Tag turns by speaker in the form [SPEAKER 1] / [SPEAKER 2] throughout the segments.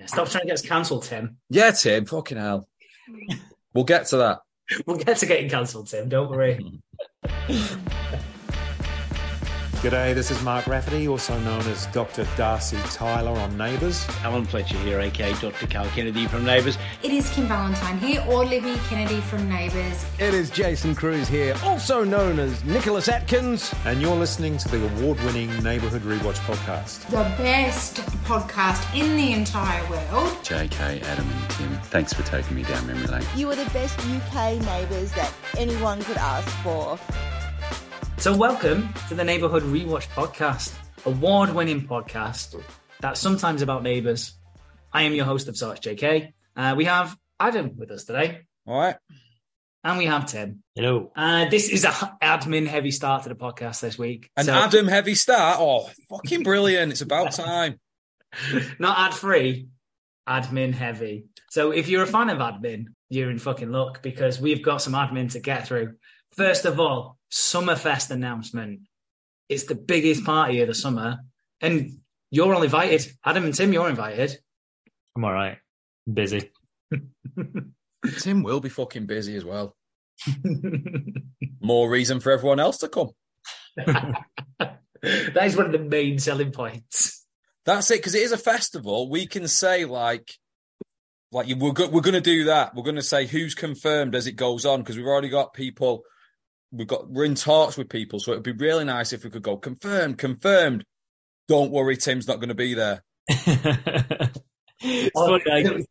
[SPEAKER 1] Yeah, stop trying to get us cancelled, Tim.
[SPEAKER 2] Yeah, Tim, fucking hell. We'll get to that.
[SPEAKER 1] We'll get to getting cancelled, Tim. Don't worry.
[SPEAKER 3] G'day, this is Mark Raffety, also known as Dr. Darcy Tyler on Neighbours.
[SPEAKER 4] Alan Fletcher here, aka Dr. Carl Kennedy from Neighbours.
[SPEAKER 5] It is Kym Valentine here, or Libby Kennedy from Neighbours.
[SPEAKER 6] It is Jason Cruz here, also known as Nicholas Atkins.
[SPEAKER 3] And you're listening to the award winning Neighbourhood Rewatch podcast.
[SPEAKER 5] The best podcast in the entire world.
[SPEAKER 7] JK, Adam, and Tim, thanks for taking me down memory lane.
[SPEAKER 8] You are the best UK neighbours that anyone could ask for.
[SPEAKER 1] So, welcome to the Neighborhood Rewatch podcast, award winning podcast that's sometimes about neighbors. I am your host of sorts, JK. Uh, we have Adam with us today,
[SPEAKER 2] All right.
[SPEAKER 1] and we have Tim.
[SPEAKER 4] Hello.
[SPEAKER 1] Uh, this is a h- admin heavy start to the podcast this week.
[SPEAKER 2] An
[SPEAKER 1] So-
[SPEAKER 2] Adam heavy start. Oh, fucking brilliant. It's about time.
[SPEAKER 1] not ad free, admin heavy. So if you're a fan of admin, you're in fucking luck because we've got some admin to get through. First of all, Summerfest announcement. It's the biggest party of the summer, and you're all invited. Adam and Tim, you're invited.
[SPEAKER 4] I'm all right. I'm busy.
[SPEAKER 2] Tim will be fucking busy as well. More reason for everyone else to come.
[SPEAKER 1] that is one of the main selling points.
[SPEAKER 2] That's it, because it is a festival. We can say like, like we're go- we're going to do that. We're going to say who's confirmed as it goes on because we've already got people. We've got we're in talks with people, so it'd be really nice if we could go confirmed, confirmed. Don't worry, Tim's not going to be there.
[SPEAKER 4] it's funny, like,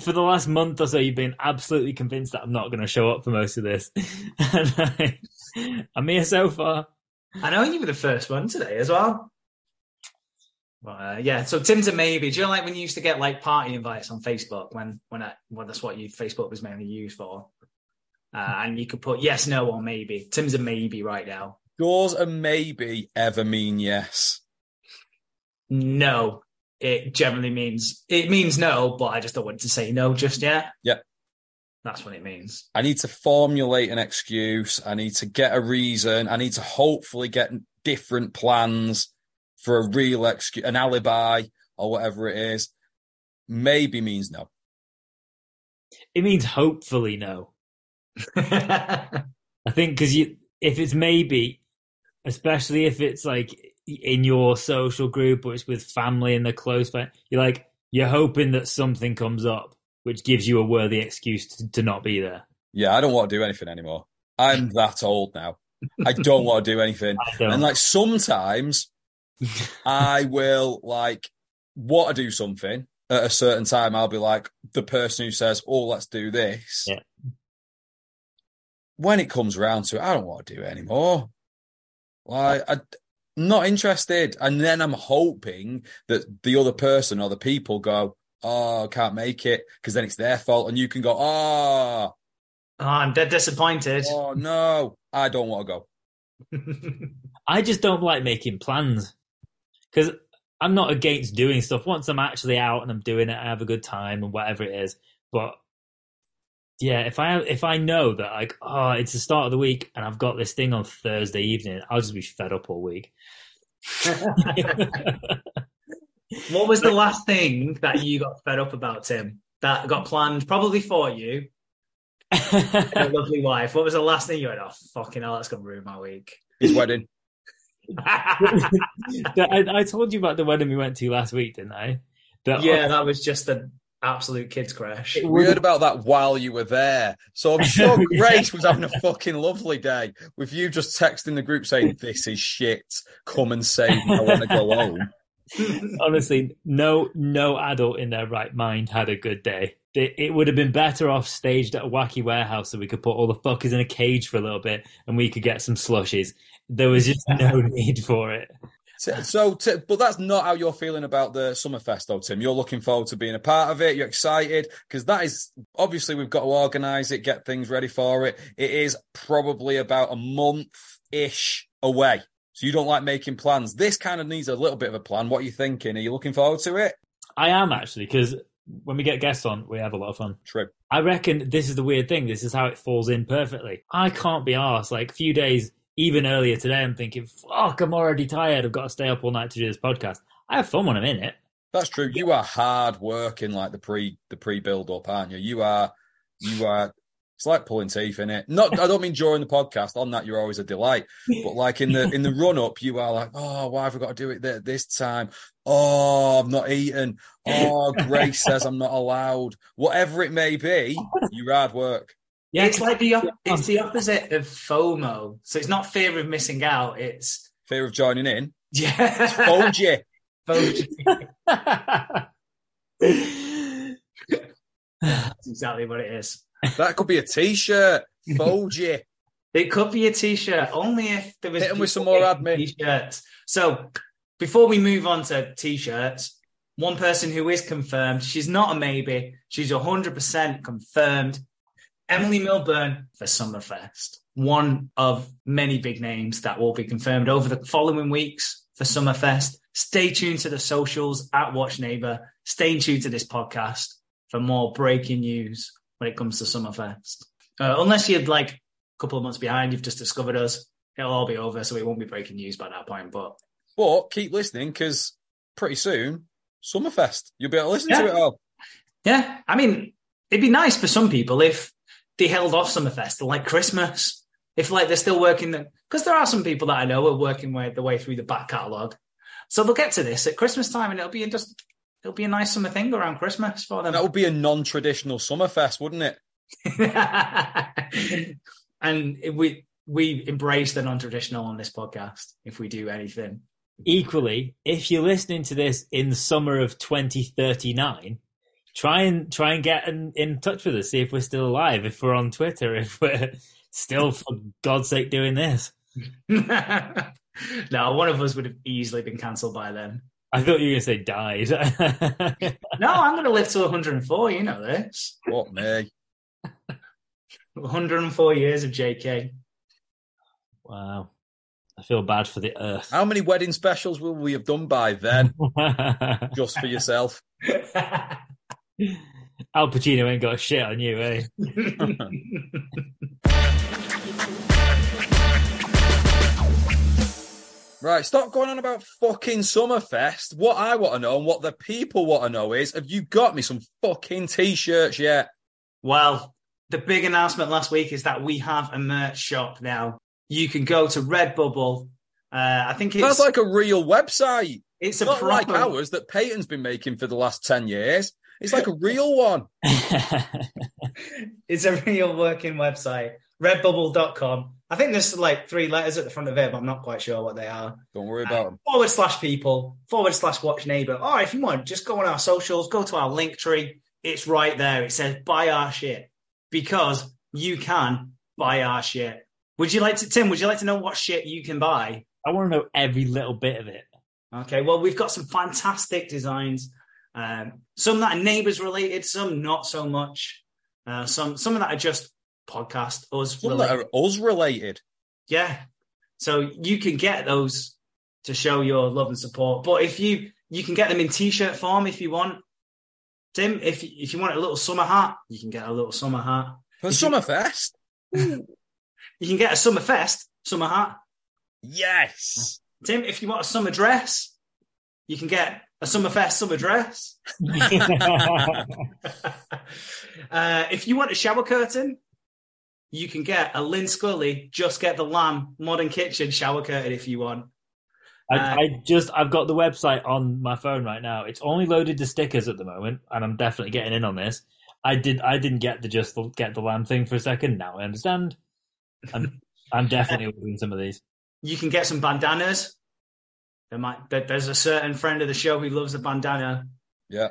[SPEAKER 4] for the last month or so, you've been absolutely convinced that I'm not going to show up for most of this. And I, I'm here so far.
[SPEAKER 1] I know you were the first one today as well. Well, uh, yeah, so Tim's a maybe. Do you know like when you used to get like party invites on Facebook when when I, well that's what you Facebook was mainly used for, uh, and you could put yes, no, or maybe. Tim's a maybe right now.
[SPEAKER 2] Does a maybe ever mean yes?
[SPEAKER 1] No, it generally means it means no, but I just don't want to say no just yet.
[SPEAKER 2] Yeah.
[SPEAKER 1] that's what it means.
[SPEAKER 2] I need to formulate an excuse. I need to get a reason. I need to hopefully get different plans for a real excuse, an alibi or whatever it is. Maybe means no.
[SPEAKER 4] It means hopefully no. I think because you, if it's maybe, especially if it's like in your social group or it's with family and the close friend, you're like you're hoping that something comes up which gives you a worthy excuse to, to not be there.
[SPEAKER 2] Yeah, I don't want to do anything anymore. I'm that old now. I don't want to do anything. And like sometimes I will like want to do something at a certain time. I'll be like the person who says, "Oh, let's do this."
[SPEAKER 4] Yeah.
[SPEAKER 2] When it comes around to it, I don't want to do it anymore. Like I, I'm not interested. And then I'm hoping that the other person or the people go, "Oh, can't make it," because then it's their fault, and you can go, "Oh,
[SPEAKER 1] Oh, I'm dead disappointed.
[SPEAKER 2] oh no, I don't want to go."
[SPEAKER 4] I just don't like making plans because I'm not against doing stuff. Once I'm actually out and I'm doing it, I have a good time and whatever it is. But yeah, if I if I know that like oh it's the start of the week and I've got this thing on Thursday evening, I'll just be fed up all week.
[SPEAKER 1] What was the last thing that you got fed up about, Tim? That got planned probably for you, a lovely wife. What was the last thing you went, oh, fucking hell, that's going to ruin my week?
[SPEAKER 2] His wedding.
[SPEAKER 4] I, I told you about the wedding we went to last week, didn't I? That,
[SPEAKER 1] yeah, that was just an absolute kids crash.
[SPEAKER 2] We heard about that while you were there. So I'm sure Grace was having a fucking lovely day with you just texting the group saying, This is shit. Come and save me. I want to go home.
[SPEAKER 4] honestly, no no adult in their right mind had a good day. It, it would have been better off staged at a wacky warehouse so we could put all the fuckers in a cage for a little bit and we could get some slushies. There was just no need for it.
[SPEAKER 2] So, t- but that's not how you're feeling about the Summerfest, though, Tim. You're looking forward to being a part of it. You're excited because that is obviously we've got to organise it, get things ready for it. It is probably about a month ish away. So you don't like making plans. This kind of needs a little bit of a plan. What are you thinking? Are you looking forward to it?
[SPEAKER 4] I am actually because when we get guests on, we have a lot of fun.
[SPEAKER 2] True.
[SPEAKER 4] I reckon this is the weird thing. This is how it falls in perfectly. I can't be asked. Like a few days, even earlier today, I'm thinking, fuck, I'm already tired. I've got to stay up all night to do this podcast. I have fun when I'm in it.
[SPEAKER 2] That's true. You are hard working like the pre the pre build up, aren't you? You are you are it's like pulling teeth in it. Not I don't mean during the podcast. On that, you're always a delight. But like in the in the run up, you are like, oh, why have we got to do it th- this time? Oh, I'm not eating. Oh, Grace says I'm not allowed. Whatever it may be, you're hard work.
[SPEAKER 4] Yeah,
[SPEAKER 1] it's like the it's the opposite of FOMO. So it's not fear of missing out. It's
[SPEAKER 2] Fear of joining in.
[SPEAKER 1] yeah,
[SPEAKER 2] Told you.
[SPEAKER 1] FOMO. That's exactly what it is.
[SPEAKER 2] That could be a t-shirt. Told you.
[SPEAKER 1] It could be a t-shirt only if there was
[SPEAKER 2] Hit 'em with some more admin.
[SPEAKER 1] t-shirts. So before we move on to t-shirts, one person who is confirmed, she's not a maybe, she's hundred percent confirmed. Emily Milburn for Summerfest. One of many big names that will be confirmed over the following weeks for Summerfest. Stay tuned to the socials at Watch Neighbor. Stay tuned to this podcast for more breaking news when it comes to Summerfest. Uh, unless you're like a couple of months behind, you've just discovered us. It'll all be over, so it won't be breaking news by that point. But
[SPEAKER 2] But keep listening because pretty soon, Summerfest, you'll be able to listen
[SPEAKER 1] Yeah.
[SPEAKER 2] to it all.
[SPEAKER 1] yeah, I mean, it'd be nice for some people if they held off Summerfest till like Christmas. If like they're still working, because there are some people that I know are working way, the way through the back catalogue, so they'll get to this at Christmas time, and it'll be just it'll be a nice summer thing around Christmas for them.
[SPEAKER 2] That would be a non-traditional Summerfest, wouldn't it?
[SPEAKER 1] and if we we embrace the non-traditional on this podcast if we do anything.
[SPEAKER 4] Equally, if you're listening to this in the summer of 2039, try and try and get in, in touch with us. See if we're still alive. If we're on Twitter. If we're still, for God's sake, doing this.
[SPEAKER 1] no, one of us would have easily been cancelled by then.
[SPEAKER 4] I thought you were going to say died.
[SPEAKER 1] No, I'm going to live to 104. You know this.
[SPEAKER 2] What me?
[SPEAKER 1] 104 years of JK.
[SPEAKER 4] wow. I feel bad for the earth.
[SPEAKER 2] How many wedding specials will we have done by then? Just for yourself.
[SPEAKER 4] Al Pacino ain't got a shit on you, eh?
[SPEAKER 2] Right, stop going on about fucking Summerfest. What I want to know and what the people want to know is, have you got me some fucking t-shirts yet?
[SPEAKER 1] Well, the big announcement last week is that we have a merch shop now. You can go to Redbubble. Uh, I think it's
[SPEAKER 2] That's like a real website.
[SPEAKER 1] it's a
[SPEAKER 2] Not like ours that Peyton's been making for the last 10 years. It's like a real one.
[SPEAKER 1] it's a real working website. Redbubble.com. I think there's like three letters at the front of it, but I'm not quite sure what they are.
[SPEAKER 2] Don't worry uh, about them.
[SPEAKER 1] Forward slash people, forward slash watch neighbor. Or if you want, just go on our socials, go to our link tree. It's right there. It says buy our shit because you can buy our shit. Would you like to, Tim? Would you like to know what shit you can buy?
[SPEAKER 4] I want to know every little bit of it.
[SPEAKER 1] Okay, well, we've got some fantastic designs. Um, some that are neighbors related, some not so much. Uh, some some of that are just podcast us
[SPEAKER 2] Some that
[SPEAKER 1] related.
[SPEAKER 2] are us related.
[SPEAKER 1] Yeah, so you can get those to show your love and support. But if you you can get them in t-shirt form if you want. Tim, if if you want a little summer hat, you can get a little summer hat.
[SPEAKER 2] For
[SPEAKER 1] If you-
[SPEAKER 2] Summerfest?
[SPEAKER 1] You can get a summer fest summer hat.
[SPEAKER 2] Yes.
[SPEAKER 1] Tim, if you want a summer dress, you can get a summer fest summer dress. uh, if you want a shower curtain, you can get a Lyn Scully, just get the lamb modern kitchen shower curtain if you want.
[SPEAKER 4] I,
[SPEAKER 1] Uh,
[SPEAKER 4] I just I've got the website on my phone right now. It's only loaded to stickers at the moment, and I'm definitely getting in on this. I did I didn't get the just the, get the lamb thing for a second. Now I understand. I'm I'm definitely ordering some of these.
[SPEAKER 1] You can get some bandanas. There might there- there's a certain friend of the show who loves a bandana.
[SPEAKER 2] Yeah.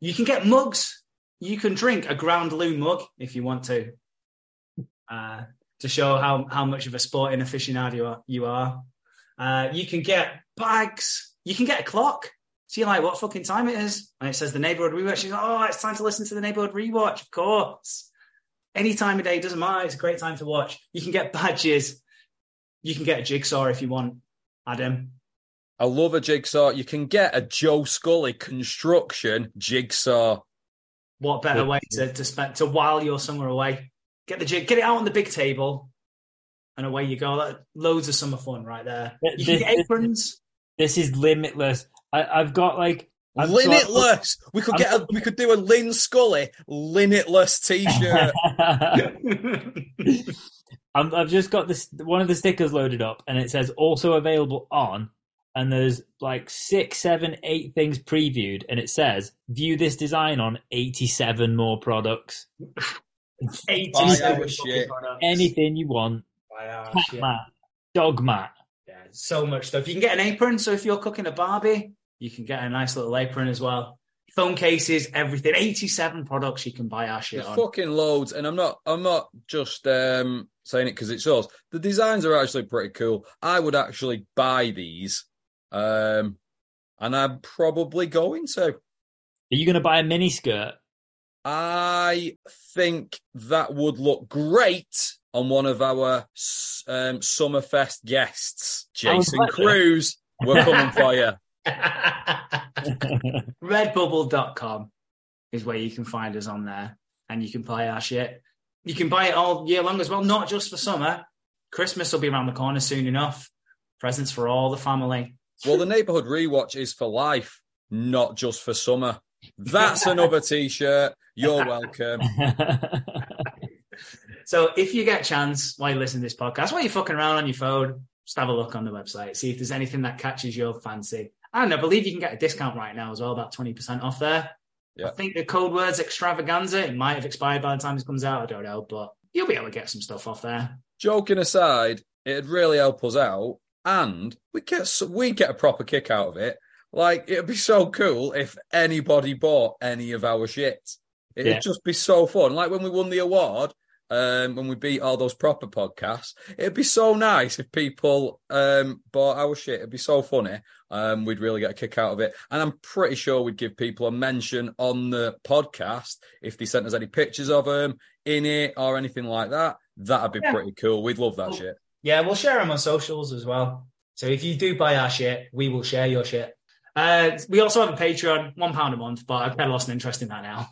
[SPEAKER 1] You can get mugs. You can drink a Ground Loon mug if you want to, uh, to show how, how much of a sporting aficionado you are. You, are. Uh, you can get bags. You can get a clock. So you're like, what fucking time it is? And it says the neighborhood rewatch. You go, oh, it's time to listen to the neighborhood rewatch. Of course. Any time of day, doesn't matter. It's a great time to watch. You can get badges. You can get a jigsaw if you want, Adam.
[SPEAKER 2] I love a jigsaw. You can get a Joe Scully construction jigsaw.
[SPEAKER 1] What better way to, to spend to while your summer away? Get the jig, get it out on the big table, and away you go. That, loads of summer fun right there. You can
[SPEAKER 4] This-
[SPEAKER 1] get aprons.
[SPEAKER 4] This is limitless. I, I've got like I'm
[SPEAKER 2] limitless. We could
[SPEAKER 4] I'm
[SPEAKER 2] get a, we could do a Lyn Scully limitless t-shirt.
[SPEAKER 4] I'm, I've just got this one of the stickers loaded up, and it says also available on. And there's like six, seven, eight things previewed, and it says view this design on 87 more products.
[SPEAKER 1] 87
[SPEAKER 2] our shit.
[SPEAKER 1] products.
[SPEAKER 4] Anything you want. Cat
[SPEAKER 1] shit.
[SPEAKER 4] mat, dog mat.
[SPEAKER 1] Yeah, so much stuff. You can get an apron. So if you're cooking a Barbie, you can get a nice little apron as well. Phone cases, everything. 87 products you can buy our shit
[SPEAKER 2] There's
[SPEAKER 1] on.
[SPEAKER 2] fucking loads, and I'm not I'm not just um, saying it because it's us. The designs are actually pretty cool. I would actually buy these, um, and I'm probably going to.
[SPEAKER 4] Are you going to buy a mini skirt?
[SPEAKER 2] I think that would look great on one of our s- um, Summerfest guests, Jason
[SPEAKER 4] like.
[SPEAKER 2] Cruz. We're coming for you.
[SPEAKER 1] Redbubble.com is where you can find us on there and you can buy our shit. You can buy it all year long as well, not just for summer. Christmas will be around the corner soon enough. Presents for all the family.
[SPEAKER 2] Well, the neighborhood rewatch is for life, not just for summer. That's another t-shirt. You're welcome.
[SPEAKER 1] So if you get a chance while you listen to this podcast, while you're fucking around on your phone, just have a look on the website, see if there's anything that catches your fancy. And I believe you can get a discount right now as well, about 20% off there.
[SPEAKER 2] Yeah.
[SPEAKER 1] I think the code word's extravaganza. It might have expired by the time this comes out. I don't know, but you'll be able to get some stuff off there.
[SPEAKER 2] Joking aside, it'd really help us out, and we get we get a proper kick out of it. Like it'd be so cool if anybody bought any of our shit. It'd
[SPEAKER 4] Yeah.
[SPEAKER 2] just be so fun. Like when we won the award, um, when we beat all those proper podcasts, it'd be so nice if people um bought our shit. It'd be so funny. Um, we'd really get a kick out of it, and I'm pretty sure we'd give people a mention on the podcast if they sent us any pictures of them in it or anything like that. That'd be
[SPEAKER 1] Yeah.
[SPEAKER 2] pretty cool. We'd love that
[SPEAKER 1] Cool.
[SPEAKER 2] shit.
[SPEAKER 1] Yeah, we'll share them on socials as well. So if you do buy our shit, we will share your shit. Uh, we also have a Patreon, one pound a month, but I've kind of lost an interest in that now.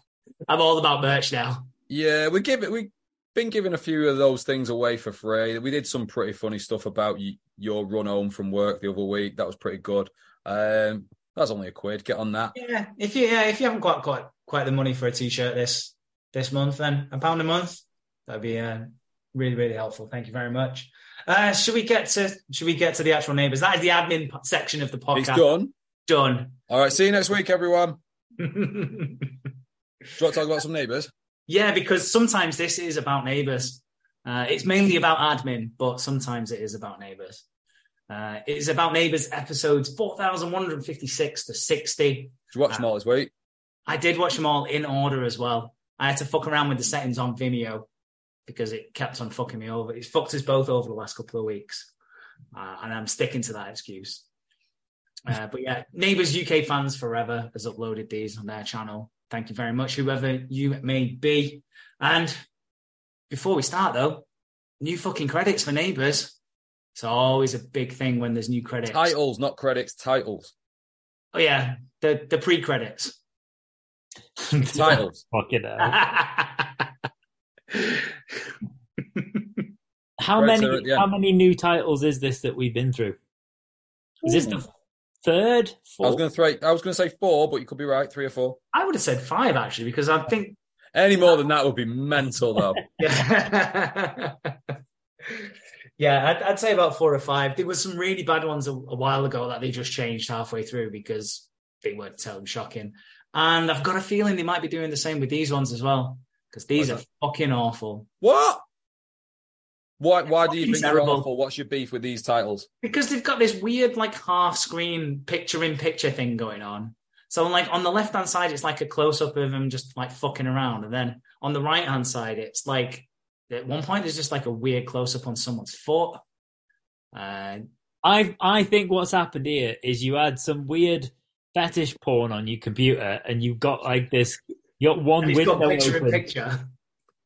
[SPEAKER 1] I'm all about merch now.
[SPEAKER 2] Yeah, we give it. We've been giving a few of those things away for free. We did some pretty funny stuff about y- your run home from work the other week. That was pretty good. Um, that's only a quid. Get on that.
[SPEAKER 1] Yeah, if you yeah, if you haven't got quite quite the money for a t-shirt this this month, then a pound a month that'd be uh, really really helpful. Thank you very much. Uh, should we get to should we get to the actual neighbours? That is the admin p- section of the podcast.
[SPEAKER 2] It's done.
[SPEAKER 1] Done.
[SPEAKER 2] All right. See you next week, everyone. Do you want to talk about some neighbours?
[SPEAKER 1] Yeah, because sometimes this is about neighbours. Uh, it's mainly about admin, but sometimes it is about neighbours. Uh, it's about neighbours episodes 4,156 to 60.
[SPEAKER 2] Did you watch them all this week?
[SPEAKER 1] I did watch them all in order as well. I had to fuck around with the settings on Vimeo because it kept on fucking me over. It's fucked us both over the last couple of weeks. Uh, and I'm sticking to that excuse. Uh, but yeah, Neighbours UK Fans Forever has uploaded these on their channel. Thank you very much, whoever you may be. And before we start, though, new fucking credits for Neighbours. It's always a big thing when there's new credits.
[SPEAKER 2] Titles, not credits. Titles.
[SPEAKER 1] Oh yeah, the the pre credits.
[SPEAKER 2] Titles.
[SPEAKER 4] Fucking hell. How
[SPEAKER 2] Right,
[SPEAKER 4] many
[SPEAKER 2] so, yeah.
[SPEAKER 4] how many new titles is this that we've been through? Is this the third?
[SPEAKER 2] I was going to throw. I was going to say four, but you could be right. Three or four.
[SPEAKER 1] I would have said five actually because I think
[SPEAKER 2] Any more than that would be mental, though.
[SPEAKER 1] yeah, yeah, I'd, I'd say about four or five. There was some really bad ones a, a while ago that they just changed halfway through because they weren't so shocking. And I've got a feeling they might be doing the same with these ones as well because these are fucking awful.
[SPEAKER 2] what? Why? Why do you
[SPEAKER 1] Fucking
[SPEAKER 2] think they're awful? What's your beef with these titles?
[SPEAKER 1] because they've got this weird like half screen picture in picture thing going on. So like on the left hand side, it's like a close up of them just like fucking around, and then on the right hand side, it's like at one point there's just like a weird close up on someone's foot. Uh,
[SPEAKER 4] I I think what's happened here is you had some weird fetish porn on your computer, and you got like this. You got one
[SPEAKER 1] and he's
[SPEAKER 4] window
[SPEAKER 1] got picture in
[SPEAKER 4] open.
[SPEAKER 1] picture.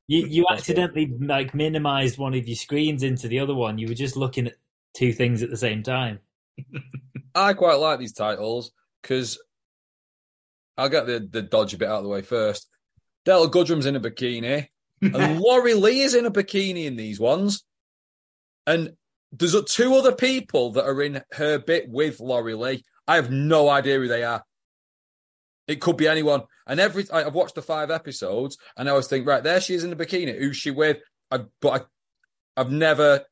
[SPEAKER 4] You you accidentally like minimized one of your screens into the other one. You were just looking at two things at the same time.
[SPEAKER 2] I quite like these titles because I'll get the, the dodgy bit out of the way first. Delta Goodrem's in a bikini, and Lori Lee is in a bikini in these ones. And there's two other people that are in her bit with Lori Lee. I have no idea who they are. It could be anyone. And every I- I've watched the five episodes, and I always think, right, there she is in the bikini. Who's she with? I, but I, I've never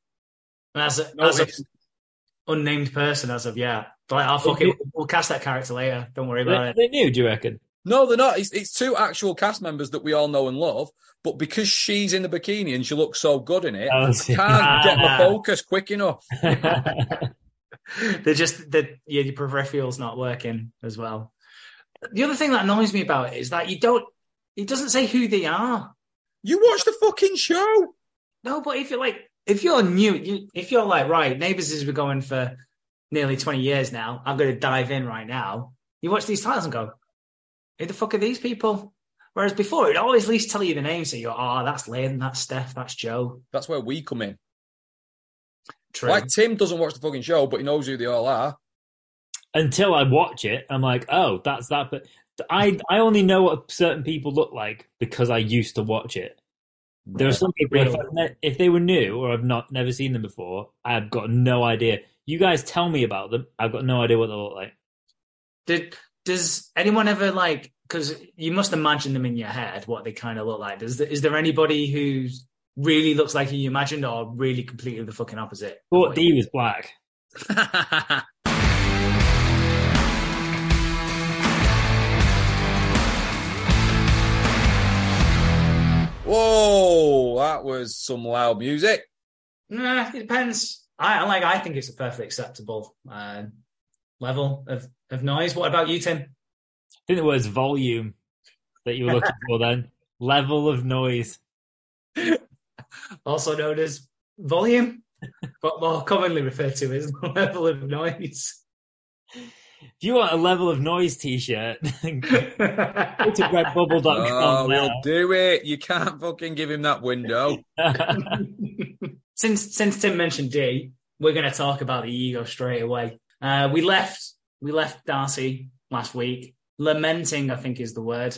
[SPEAKER 1] And as a, as a unnamed person as of yeah, But I'll fuck it. We'll cast that character later. Don't worry about
[SPEAKER 4] They,
[SPEAKER 1] it.
[SPEAKER 4] they knew, do you reckon?
[SPEAKER 2] No, they're not. It's, it's two actual cast members that we all know and love. But because she's in the bikini and she looks so good in it,
[SPEAKER 4] Oh,
[SPEAKER 2] I can't get my ah. focus quick enough.
[SPEAKER 1] They're just that yeah, your peripheral's not working as well. The other thing that annoys me about it is that you don't. It doesn't say who they are.
[SPEAKER 2] You watch the fucking show.
[SPEAKER 1] No, but if you're like, if you're new, you, if you're like, right, Neighbours has been going for nearly 20 years now, I'm going to dive in right now. You watch these titles and go, who the fuck are these people? Whereas before, it'd always at least tell you the name. So you're, oh, that's Lyn, that's Steph, that's Joe.
[SPEAKER 2] That's where we come in.
[SPEAKER 1] True.
[SPEAKER 2] Like Tim doesn't watch the fucking show, but he knows who they all are.
[SPEAKER 4] Until I watch it, I'm like, oh, that's that. But I I only know what certain people look like because I used to watch it. There are some people if? Ne- if they were new or I've not never seen them before, I've got no idea. You guys tell me about them. I've got no idea what they look like.
[SPEAKER 1] Did does anyone ever like? Because you must imagine them in your head, what they kind of look like. Does is there anybody who really looks like who you imagined, or really completely the fucking opposite?
[SPEAKER 4] Thought Dee was black.
[SPEAKER 2] Whoa, that was some loud music.
[SPEAKER 1] Nah, it depends. I I like. I think it's a perfectly acceptable uh, level of of noise. What about you, Tim?
[SPEAKER 4] I think the word's volume that you were looking for then. Level of noise.
[SPEAKER 1] Also known as volume, but more commonly referred to as level of noise.
[SPEAKER 4] If you want a level of noise t-shirt, go to redbubble.com
[SPEAKER 2] Oh,
[SPEAKER 4] now.
[SPEAKER 2] we'll do it. You can't fucking give him that window.
[SPEAKER 1] since since Tim mentioned Dee, we're going to talk about the ego straight away. Uh, we left we left Darcy last week, lamenting. I think is the word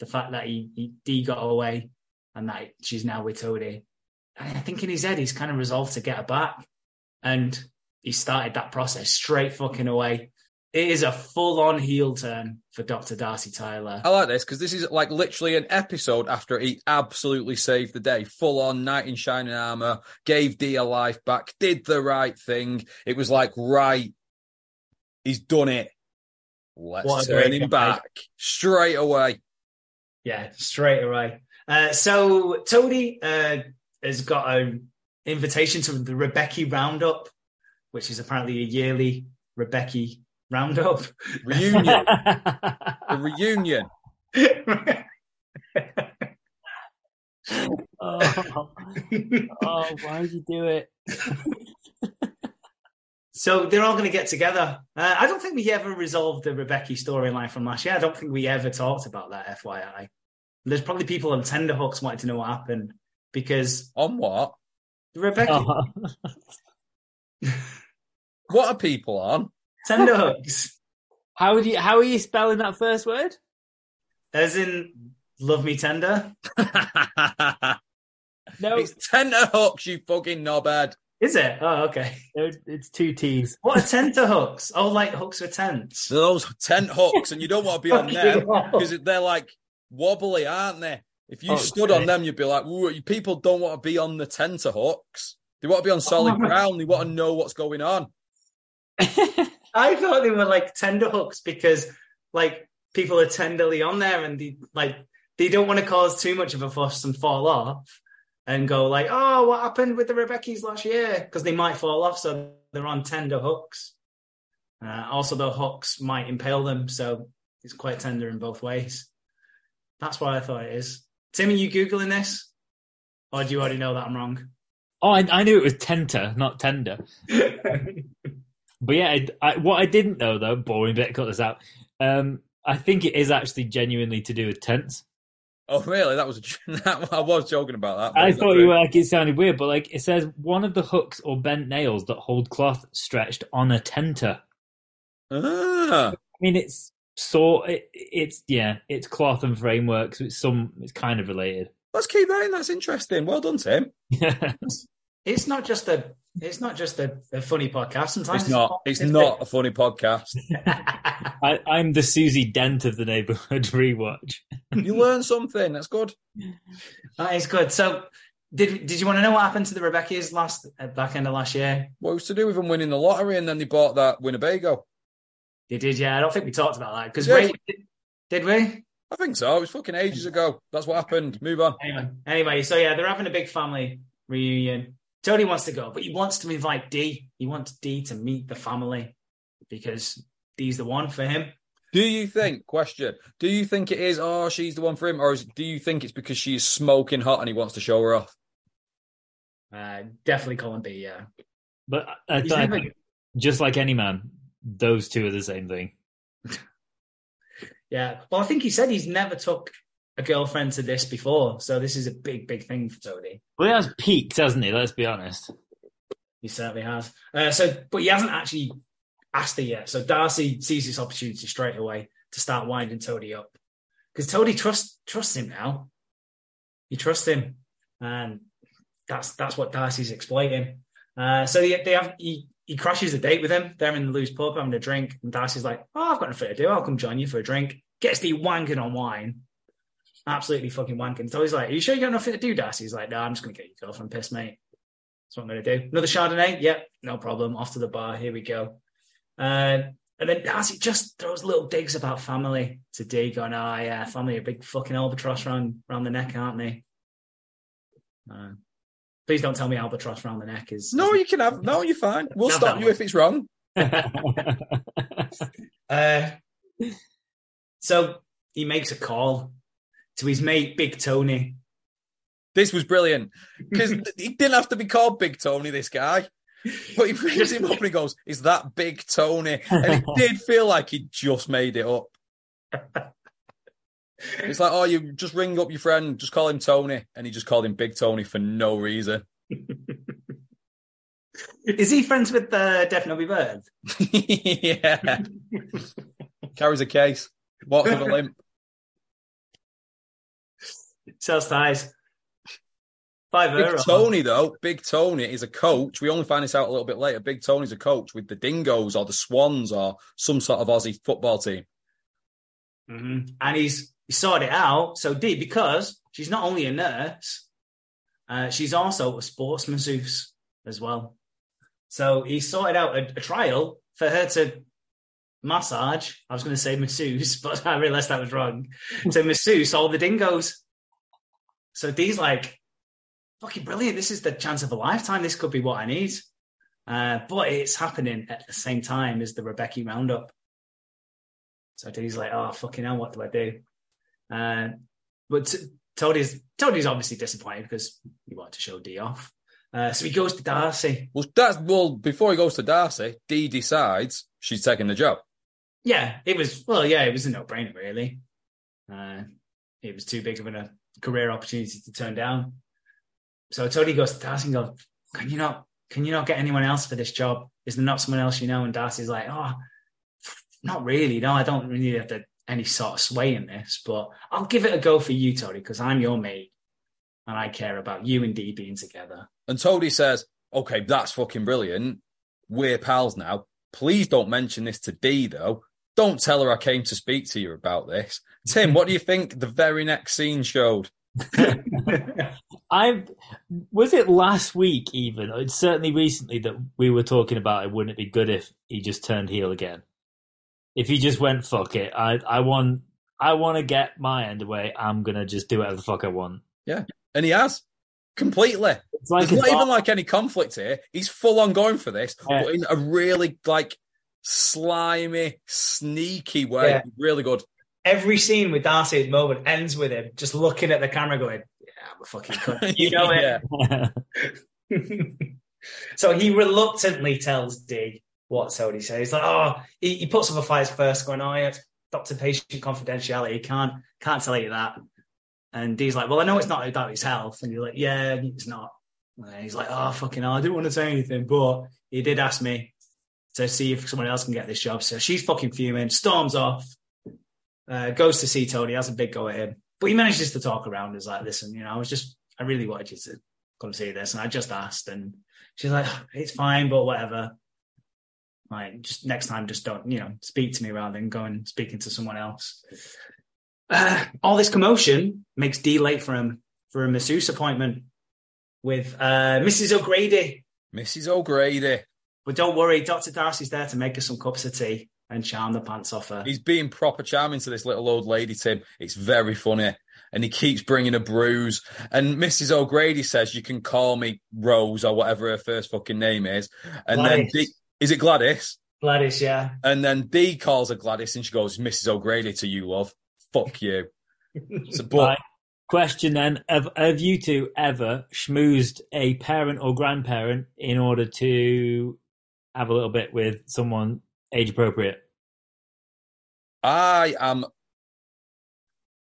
[SPEAKER 1] the fact that he, he Dee got away and that she's now with Toadie. And I think in his head he's kind of resolved to get her back, and he started that process straight fucking away. It is a full on heel turn for Doctor Darcy Tyler.
[SPEAKER 2] I like this because this is like literally an episode after he absolutely saved the day. Full on knight in shining armor, gave Dee a life back, did the right thing. It was like, right, he's done it. Let's
[SPEAKER 1] What
[SPEAKER 2] turn him
[SPEAKER 1] guy.
[SPEAKER 2] back straight away.
[SPEAKER 1] Yeah, straight away. Uh, so Toadie uh, has got an invitation to the Rebecchi Roundup, which is apparently a yearly Rebecchi Roundup.
[SPEAKER 2] Reunion. the reunion.
[SPEAKER 4] oh, oh, why did you do it?
[SPEAKER 1] so they're all going to get together. Uh, I don't think we ever resolved the Rebecchi storyline from last year. I don't think we ever talked about that. FYI, there's probably people on tenderhooks wanting to know what happened because
[SPEAKER 2] On what?
[SPEAKER 1] Rebecchi
[SPEAKER 4] Oh.
[SPEAKER 2] What are people on?
[SPEAKER 1] Tenderhooks,
[SPEAKER 4] How would you? How are you spelling that first word?
[SPEAKER 1] as in love me tender.
[SPEAKER 4] No,
[SPEAKER 2] it's tender hooks, you fucking knobhead.
[SPEAKER 1] Is it? Oh, okay.
[SPEAKER 4] it's two T's.
[SPEAKER 1] What are tenter hooks? Oh, like hooks for tents.
[SPEAKER 2] Those tent hooks, and you don't want to be on them because they're like wobbly, aren't they? If you
[SPEAKER 1] Oh,
[SPEAKER 2] stood
[SPEAKER 1] okay.
[SPEAKER 2] on them, you'd be like, people don't want to be on the tenter hooks. They want to be on solid
[SPEAKER 1] Oh.
[SPEAKER 2] ground. They want to know what's going on.
[SPEAKER 1] I thought they were like tender hooks because like people are tenderly on there and they like they don't want to cause too much of a fuss and fall off and go like, oh, what happened with the Rebecchi's last year? Because they might fall off, so they're on tender hooks. Uh, also, the hooks might impale them, so it's quite tender in both ways. That's what I thought it is. Tim, are you googling this, or do you already know that I'm wrong?
[SPEAKER 4] Oh, I, I knew it was tenter, not tender. But yeah, I, I, what I didn't know though, boring bit, cut this out. Um, I think it is actually genuinely to do with tents.
[SPEAKER 2] Oh, really? That was a, that, I was joking about that.
[SPEAKER 4] I thought you were like it sounded weird, but like it says one of the hooks or bent nails that hold cloth stretched on a tenter.
[SPEAKER 2] Ah,
[SPEAKER 4] I mean, it's sort it, it's yeah, it's cloth and framework, so it's some it's kind of related.
[SPEAKER 2] let's keep that in. That's interesting. Well done, Tim.
[SPEAKER 1] it's not just a it's not just a, a funny podcast. Sometimes
[SPEAKER 2] It's not. It's not a funny podcast.
[SPEAKER 4] I, I'm the Susie Dent of the neighborhood rewatch.
[SPEAKER 2] You learn something. That's good.
[SPEAKER 1] That is good. So, did did you want to know what happened to the Rebecchi's last at back end of last year?
[SPEAKER 2] What was to do with them winning the lottery and then they bought that Winnebago?
[SPEAKER 1] They did, yeah. I don't think we talked about that because
[SPEAKER 2] Yeah.
[SPEAKER 1] did, did we?
[SPEAKER 2] I think so. It was fucking ages ago. That's what happened. Move on.
[SPEAKER 1] Anyway, anyway, so yeah, they're having a big family reunion. Toadie wants to go, but he wants to invite Dee. He wants Dee to meet the family because Dee's the one for him.
[SPEAKER 2] Do you think, question, do you think it is, oh, she's the one for him? Or is, do you think it's because she's smoking hot and he wants to show her off?
[SPEAKER 1] Uh, definitely Colin B. Yeah,
[SPEAKER 4] But I,
[SPEAKER 1] He's
[SPEAKER 4] I
[SPEAKER 1] never-
[SPEAKER 4] think, just like any man, those two are the same thing.
[SPEAKER 1] yeah. Well, I think he said he's never took a girlfriend to this before, so this is a big, big thing for Toadie.
[SPEAKER 4] Well, he has peaked, hasn't he? Let's be honest.
[SPEAKER 1] He certainly has. Uh, so, but he hasn't actually asked her yet. So Darcy sees this opportunity straight away to start winding Toadie up because Toadie trusts trusts him now. He trusts him, and that's that's what Darcy's exploiting. Uh, so they, they have he he crashes a date with him. They're in the Lou's pub having a drink, and Darcy's like, "Oh, I've got nothing to do. I'll come join you for a drink." Gets the wanking on wine. Absolutely fucking wanking. So he's like, Are you sure you got nothing to do, Darcy? He's like, No, I'm just going to get your girlfriend pissed, mate. That's what I'm going to do. Another Chardonnay? Yep, no problem. Off to the bar. Here we go. Uh, and then Darcy just throws little digs about family to D, going, Oh, yeah, family, a big fucking albatross round, round the neck, aren't they? Uh, please don't tell me albatross round the neck is.
[SPEAKER 2] No, you can have, no, you're fine. We'll stop you
[SPEAKER 1] one.
[SPEAKER 2] if it's wrong.
[SPEAKER 1] Uh, so he makes a call to his mate, Big Tony.
[SPEAKER 2] This was brilliant because he didn't have to be called Big Tony, this guy. But he brings him up and he goes, Is that Big Tony? And it did feel like he just made it up. It's like, Oh, you just ring up your friend, just call him Tony. And he just called him Big Tony for no reason.
[SPEAKER 1] Is he friends with uh, Def Nobby Bird?
[SPEAKER 2] yeah. Carries a case, walks with a limp.
[SPEAKER 1] Sells ties. Five
[SPEAKER 2] Big
[SPEAKER 1] euro.
[SPEAKER 2] Tony, though, Big Tony is a coach. We only find this out a little bit later. Big Tony's a coach with the Dingoes or the Swans or some sort of Aussie football team.
[SPEAKER 1] Mhm. And he's he sorted it out so deep because she's not only a nurse, uh, she's also a sports masseuse as well. So he sorted out a, a trial for her to massage. I was going to say masseuse, but I realized that was wrong. to masseuse all the dingoes. So Dee's like, fucking brilliant. This is the chance of a lifetime. This could be what I need. Uh, but it's happening at the same time as the Rebecchi roundup. So Dee's like, oh, fucking hell, what do I do? Uh, but T- Toadie's, Toadie's obviously disappointed because he wanted to show Dee off. Uh, so he goes to Darcy.
[SPEAKER 2] Well, that's well. Before he goes to Darcy, Dee decides she's taking the job.
[SPEAKER 1] Yeah, it was, well, yeah, it was a no brainer, really. Uh, it was too big of a career opportunity to turn down. So Toadie goes to Darcy and goes, can you not, can you not get anyone else for this job? Is there not someone else you know? And Darcy's like, oh, not really. No, I don't really have the, any sort of sway in this, but I'll give it a go for you, Toadie, because I'm your mate and I care about you and Dee being together.
[SPEAKER 2] And Toadie says, "Okay, that's fucking brilliant. We're pals now. Please don't mention this to Dee, though. Don't tell her I came to speak to you about this." Tim, what do you think the very next scene showed?
[SPEAKER 4] I was it last week even. It's certainly recently that we were talking about it. Wouldn't it be good if he just turned heel again? If he just went fuck it, I I want I want to get my end away. I'm gonna just do whatever the fuck I want.
[SPEAKER 2] Yeah, and he has completely.
[SPEAKER 4] It's like
[SPEAKER 2] There's not even like any conflict here. He's full on going for this,
[SPEAKER 4] Yeah.
[SPEAKER 2] but in a really like slimy, sneaky way.
[SPEAKER 1] Yeah.
[SPEAKER 2] Really good.
[SPEAKER 1] Every scene with Darcy at the moment ends with him just looking at the camera going, yeah, I'm a fucking cunt. You know it. So he reluctantly tells Dee what Toadie says. He's like, oh, he, he puts up a fight first, going, oh, yeah, it's doctor patient confidentiality. Can't can't tell you that. And Dee's like, well, I know it's not about his health. And you're like, yeah, it's not. And he's like, oh, fucking hell, I didn't want to say anything, but he did ask me to see if someone else can get this job. So she's fucking fuming, storms off, uh, goes to see Toadie, has a big go at him. But he manages to talk around. Is like, listen, you know, I was just, I really wanted you to come see this, and I just asked, and she's like, it's fine, but whatever. Like, just next time, just don't, you know, speak to me rather than going speaking to someone else. Uh, all this commotion makes Dee late for him for a masseuse appointment with uh, Mrs. O'Grady.
[SPEAKER 2] Mrs. O'Grady.
[SPEAKER 1] But don't worry, Dr. Darcy's there to make us some cups of tea and charm the pants off her.
[SPEAKER 2] He's being proper charming to this little old lady, Tim. It's very funny. And he keeps bringing a bruise. And Mrs. O'Grady says, You can call me Rose or whatever her first fucking name is. And
[SPEAKER 1] Gladys.
[SPEAKER 2] then, Dee, is it Gladys?
[SPEAKER 1] Gladys, yeah.
[SPEAKER 2] And then Dee calls her Gladys and she goes, Mrs. O'Grady to you, love. Fuck you. So, but
[SPEAKER 4] Right. Question then: have, have you two ever schmoozed a parent or grandparent in order to have a little bit with someone age appropriate?
[SPEAKER 2] I am.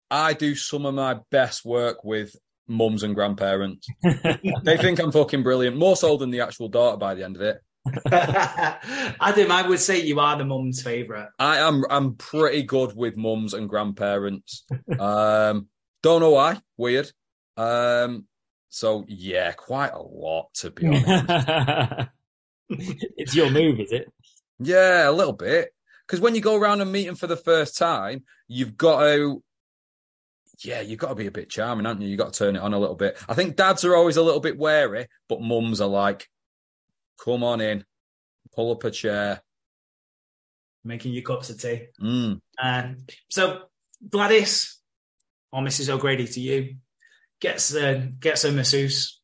[SPEAKER 2] I do some of my best work with mums and grandparents. they think I'm fucking brilliant, more so than the actual daughter by the end of it.
[SPEAKER 1] Adam, I would say you are the mum's favourite.
[SPEAKER 2] I am I'm pretty good with mums and grandparents. Um don't know why. Weird. Um so yeah, quite a lot to be honest.
[SPEAKER 4] it's your move, is it?
[SPEAKER 2] yeah, a little bit. Because when you go around and meet them for the first time, you've got to yeah, you've got to be a bit charming, haven't you? You've got to turn it on a little bit. I think dads are always a little bit wary, but mums are like, come on in, pull up a chair.
[SPEAKER 1] Making you cups of tea.
[SPEAKER 2] Mm.
[SPEAKER 1] Uh, so Gladys or Mrs. O'Grady to you gets uh, gets a masseuse,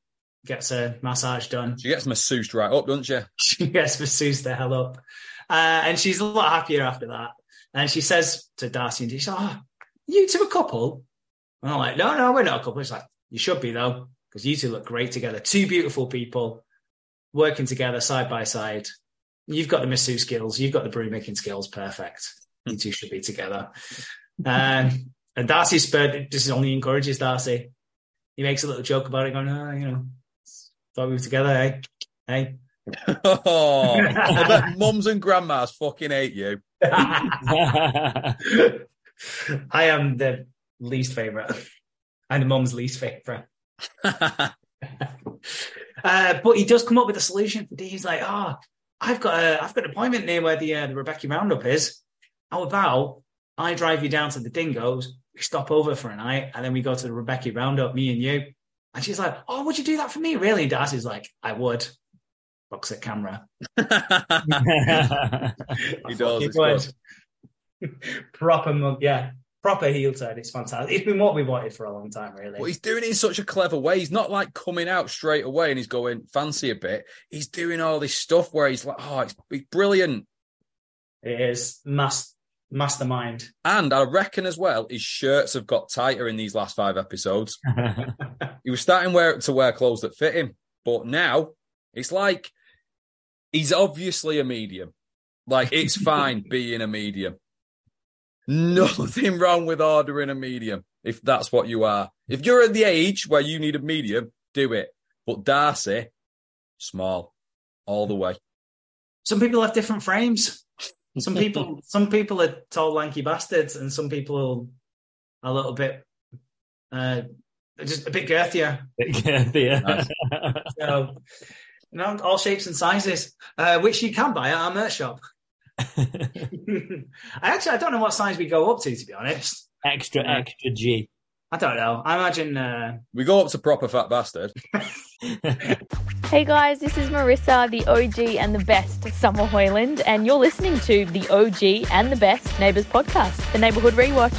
[SPEAKER 1] gets a massage done.
[SPEAKER 2] She gets masseused right up, doesn't she?
[SPEAKER 1] She gets masseused the hell up, uh, and she's a lot happier after that. And she says to Darcy and she's like, "Oh, you two a couple?" And I'm like, "No, no, we're not a couple." She's like, "You should be though, because you two look great together. Two beautiful people working together side by side. You've got the masseuse skills, you've got the brew making skills. Perfect. You two should be together." Um, and Darcy's spurred this only encourages Darcy. He makes a little joke about it, going, "Oh, you know, thought we were together, eh? Hey."
[SPEAKER 2] oh, I bet mums and grandmas fucking hate you.
[SPEAKER 1] I am the least favorite. and am mum's least favorite. uh, but he does come up with a solution. For Dee. He's like, "Oh, I've got a, I've got an appointment near where the uh, the Rebecchi Roundup is. How about I drive you down to the Dingoes? We stop over for a night, and then we go to the Rebecchi Roundup, me and you." And she's like, "Oh, would you do that for me, really?" And Darcy's like, "I would." Looks at camera.
[SPEAKER 2] he does.
[SPEAKER 1] I
[SPEAKER 2] It's
[SPEAKER 1] fucking
[SPEAKER 2] good.
[SPEAKER 1] would. proper mug, yeah, proper heel turn. It's fantastic. It's been what we wanted for a long time, really.
[SPEAKER 2] But he's doing it in such a clever way. He's not like coming out straight away and he's going fancy a bit. He's doing all this stuff where he's like, oh, it's, it's brilliant.
[SPEAKER 1] It is mas- mastermind.
[SPEAKER 2] And I reckon as well, his shirts have got tighter in these last five episodes. he was starting wear, to wear clothes that fit him, but now it's like he's obviously a medium. Like it's fine being a medium. Nothing wrong with ordering a medium if that's what you are. If you're at the age where you need a medium, do it. But Darcy, small, all the way.
[SPEAKER 1] Some people have different frames. Some people, some people are tall, lanky bastards, and some people are a little bit, uh, just a bit girthier.
[SPEAKER 4] yeah.
[SPEAKER 1] So, you know, all shapes and sizes, uh, which you can buy at our merch shop. I actually, I don't know what size we go up to, to be honest.
[SPEAKER 4] extra,
[SPEAKER 1] Yeah.
[SPEAKER 4] extra G.
[SPEAKER 1] I don't know. I imagine. Uh,
[SPEAKER 2] We go up to proper fat bastard.
[SPEAKER 9] Hey guys, this is Marisa, the OG and the best Summer Hoyland, and you're listening to the OG and the best Neighbours podcast, the Neighbourhood Rewatch.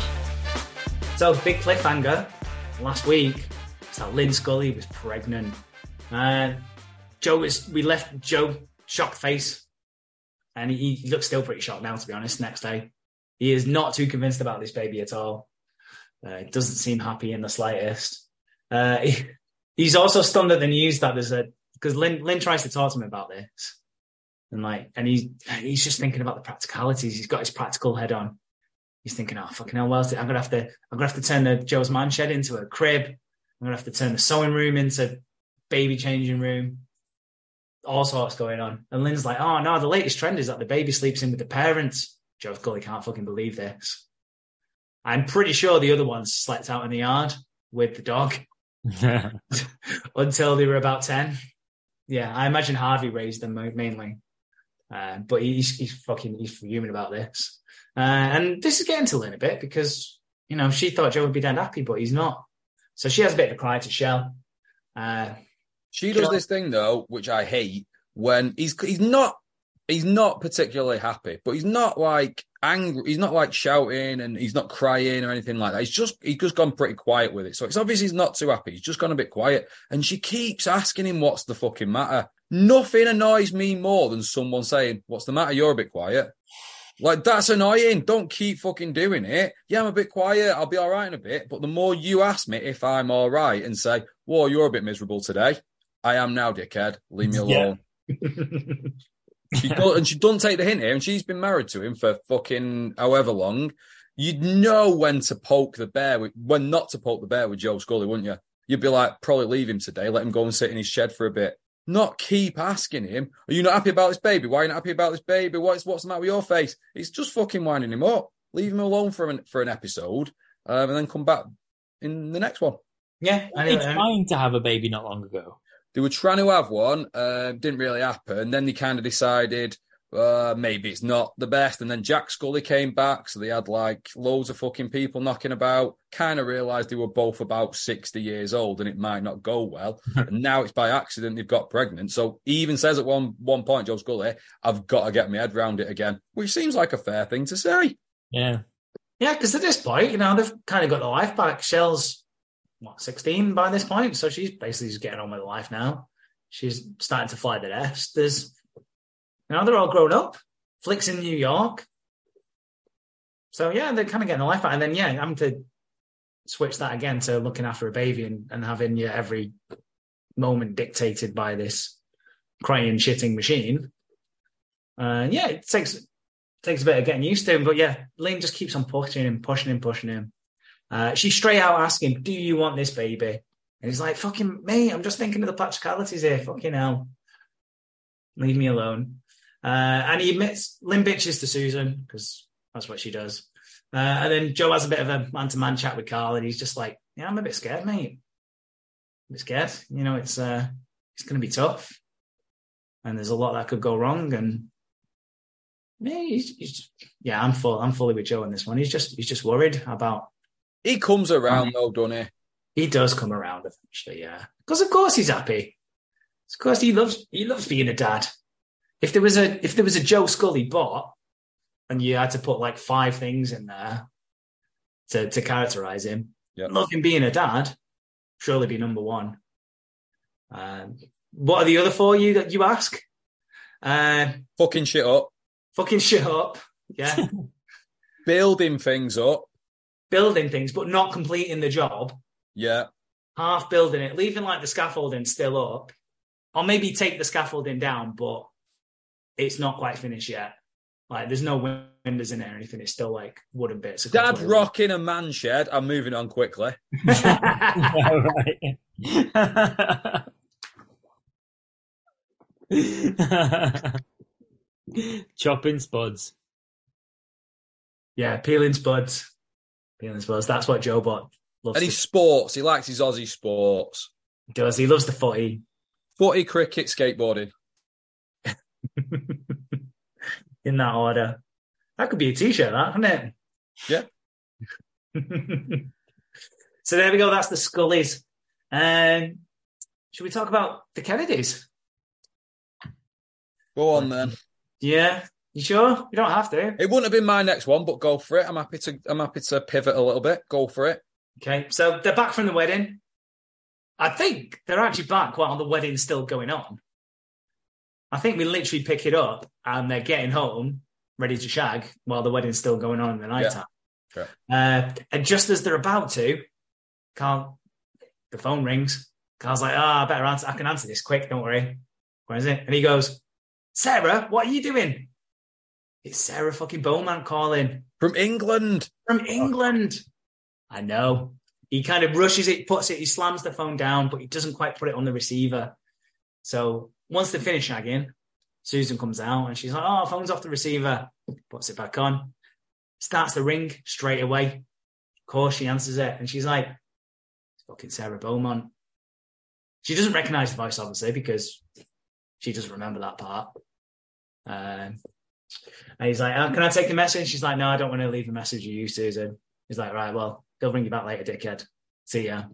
[SPEAKER 1] So big cliffhanger last week is that Lyn Scully was pregnant. Uh, Joe was we left Joe shocked face, and he, he looks still pretty shocked now. To be honest, next day he is not too convinced about this baby at all. Uh, doesn't seem happy in the slightest. Uh, he- he's also stunned at the news that there's a because Lyn Lyn tries to talk to him about this, and like, and he's he's just thinking about the practicalities. He's got his practical head on he's thinking, oh fucking hell, well, I'm gonna have to, I'm gonna have to turn the Joe's man shed into a crib. I'm gonna have to turn the sewing room into baby changing room. All sorts going on. And Lyn's like, oh no, the latest trend is that the baby sleeps in with the parents. Joe Scully can't fucking believe this. I'm pretty sure the other ones slept out in the yard with the dog. until they were about 10. Yeah, I imagine Harvey raised them mainly. Uh, but he's, he's fucking, he's fuming about this. Uh, and this is getting to Lyn a bit because, you know, she thought Joe would be dead happy, but he's not. So she has a bit of a cry to Shell. Uh,
[SPEAKER 2] She does this thing though, which I hate, when he's he's not he's not particularly happy, but he's not like angry. He's not like shouting and he's not crying or anything like that. He's just he's just gone pretty quiet with it. So it's obvious he's not too happy. He's just gone a bit quiet, and she keeps asking him what's the fucking matter. Nothing annoys me more than someone saying, "What's the matter? You're a bit quiet." Like that's annoying. Don't keep fucking doing it. Yeah, I'm a bit quiet. I'll be all right in a bit. But the more you ask me if I'm all right and say, "Whoa, you're a bit miserable today," I am now, dickhead. Leave me
[SPEAKER 4] Yeah.
[SPEAKER 2] alone. She do and she doesn't take the hint here, and she's been married to him for fucking however long. You'd know when to poke the bear, with, when not to poke the bear with Joe Scully, wouldn't you? You'd be like, probably leave him today, let him go and sit in his shed for a bit. Not keep asking him, are you not happy about this baby? Why are you not happy about this baby? What's what's the matter with your face? It's just fucking winding him up. Leave him alone for an for an episode, um, and then come back in the next one.
[SPEAKER 1] yeah, I
[SPEAKER 4] They
[SPEAKER 1] know.
[SPEAKER 4] trying to have a baby not long ago.
[SPEAKER 2] They were trying to have one, uh, didn't really happen. Then they kind of decided uh, maybe it's not the best. And then Jack Scully came back, so they had like loads of fucking people knocking about. Kind of realised they were both about sixty years old, and it might not go well. and now it's by accident they've got pregnant. So he even says at one one point, Joe Scully, "I've got to get my head round it again," which seems like a fair thing to say.
[SPEAKER 4] Yeah.
[SPEAKER 1] Yeah, because at this point, you know, they've kind of got the life back. Shell's what, 16 by this point, so she's basically just getting on with life now. She's starting to fly the nest. There's, know, they're all grown up. Flick's in New York. So yeah, they're kind of getting the life back. And then, yeah, I'm to switch that again to looking after a baby and, and having your every moment dictated by this crying, shitting machine. Uh, yeah, it takes takes a bit of getting used to him, but yeah, Lyn just keeps on pushing him, pushing him, pushing him. Uh, she's straight out asking, "Do you want this baby?" And he's like, "Fucking me, I'm just thinking of the practicalities here. Fucking hell, leave me alone." Uh, and he admits Lyn bitches to Susan because that's what she does. Uh, and then Joe has a bit of a man-to-man chat with Carl, and he's just like, "Yeah, I'm a bit scared, mate. I'm a bit scared. You know, it's uh, it's going to be tough, and there's a lot that could go wrong, and." Yeah, he's, he's, yeah, I'm full. I'm fully with Joe on this one. He's just he's just worried about.
[SPEAKER 2] He comes around though, doesn't he?
[SPEAKER 1] He does come around eventually, yeah. Because of course he's happy. Of course he loves he loves being a dad. If there was a if there was a Joe Scully bot, and you had to put like five things in there to to characterize him,
[SPEAKER 2] Yep.
[SPEAKER 1] loving being a dad, surely be number one. Um, what are the other four you that you ask? Uh,
[SPEAKER 2] Fucking shit up,
[SPEAKER 1] fucking shit up, yeah.
[SPEAKER 2] building things up.
[SPEAKER 1] Building things, but not completing the job,
[SPEAKER 2] Yeah,
[SPEAKER 1] half building it, leaving like the scaffolding still up, or maybe take the scaffolding down, but it's not quite finished yet. Like there's no windows in it or anything. It's still like wooden bits. across
[SPEAKER 2] Dad rocking a man shed. I'm moving on quickly.
[SPEAKER 1] was.
[SPEAKER 4] Chopping spuds.
[SPEAKER 1] yeah, peeling spuds. Peeling spuds. That's what Joe Bot loves.
[SPEAKER 2] And
[SPEAKER 1] to
[SPEAKER 2] he sports. He likes his Aussie sports.
[SPEAKER 1] does. He loves the footy.
[SPEAKER 2] Footy, cricket, skateboarding.
[SPEAKER 1] in that order. That could be a t-shirt, that, couldn't it?
[SPEAKER 2] Yeah.
[SPEAKER 1] so there we go. That's the Scullies. Um, should we talk about the Kennedys?
[SPEAKER 2] Go on then.
[SPEAKER 1] Yeah. You sure? You don't have to.
[SPEAKER 2] It wouldn't have been my next one, but go for it. I'm happy to. I'm happy to pivot a little bit. Go for it.
[SPEAKER 1] Okay. So they're back from the wedding. I think they're actually back while the wedding's still going on. I think we literally pick it up and they're getting home, ready to shag while the wedding's still going on in the night time.
[SPEAKER 2] Correct.
[SPEAKER 1] Uh, and just as they're about to, Carl, the phone rings. Carl's like, ah, I better answer. I can answer this quick. Don't worry. Where is it? And he goes, Sarah, what are you doing? It's Sarah fucking Beaumont calling
[SPEAKER 2] From England.
[SPEAKER 1] from England. I know. He kind of rushes it, puts it, he slams the phone down, but he doesn't quite put it on the receiver. So once they finish shagging, Susan comes out and she's like, Oh, phone's off the receiver. Puts it back on. Starts the ring straight away. Of course, she answers it. And she's like, fucking Sarah Beaumont. She doesn't recognize the voice, obviously, because she doesn't remember that part. Um, and he's like, oh, "Can I take the message?" She's like, "No, I don't want to leave a message with you, Susan." He's like, "Right, well, they'll bring you back later, dickhead. See ya."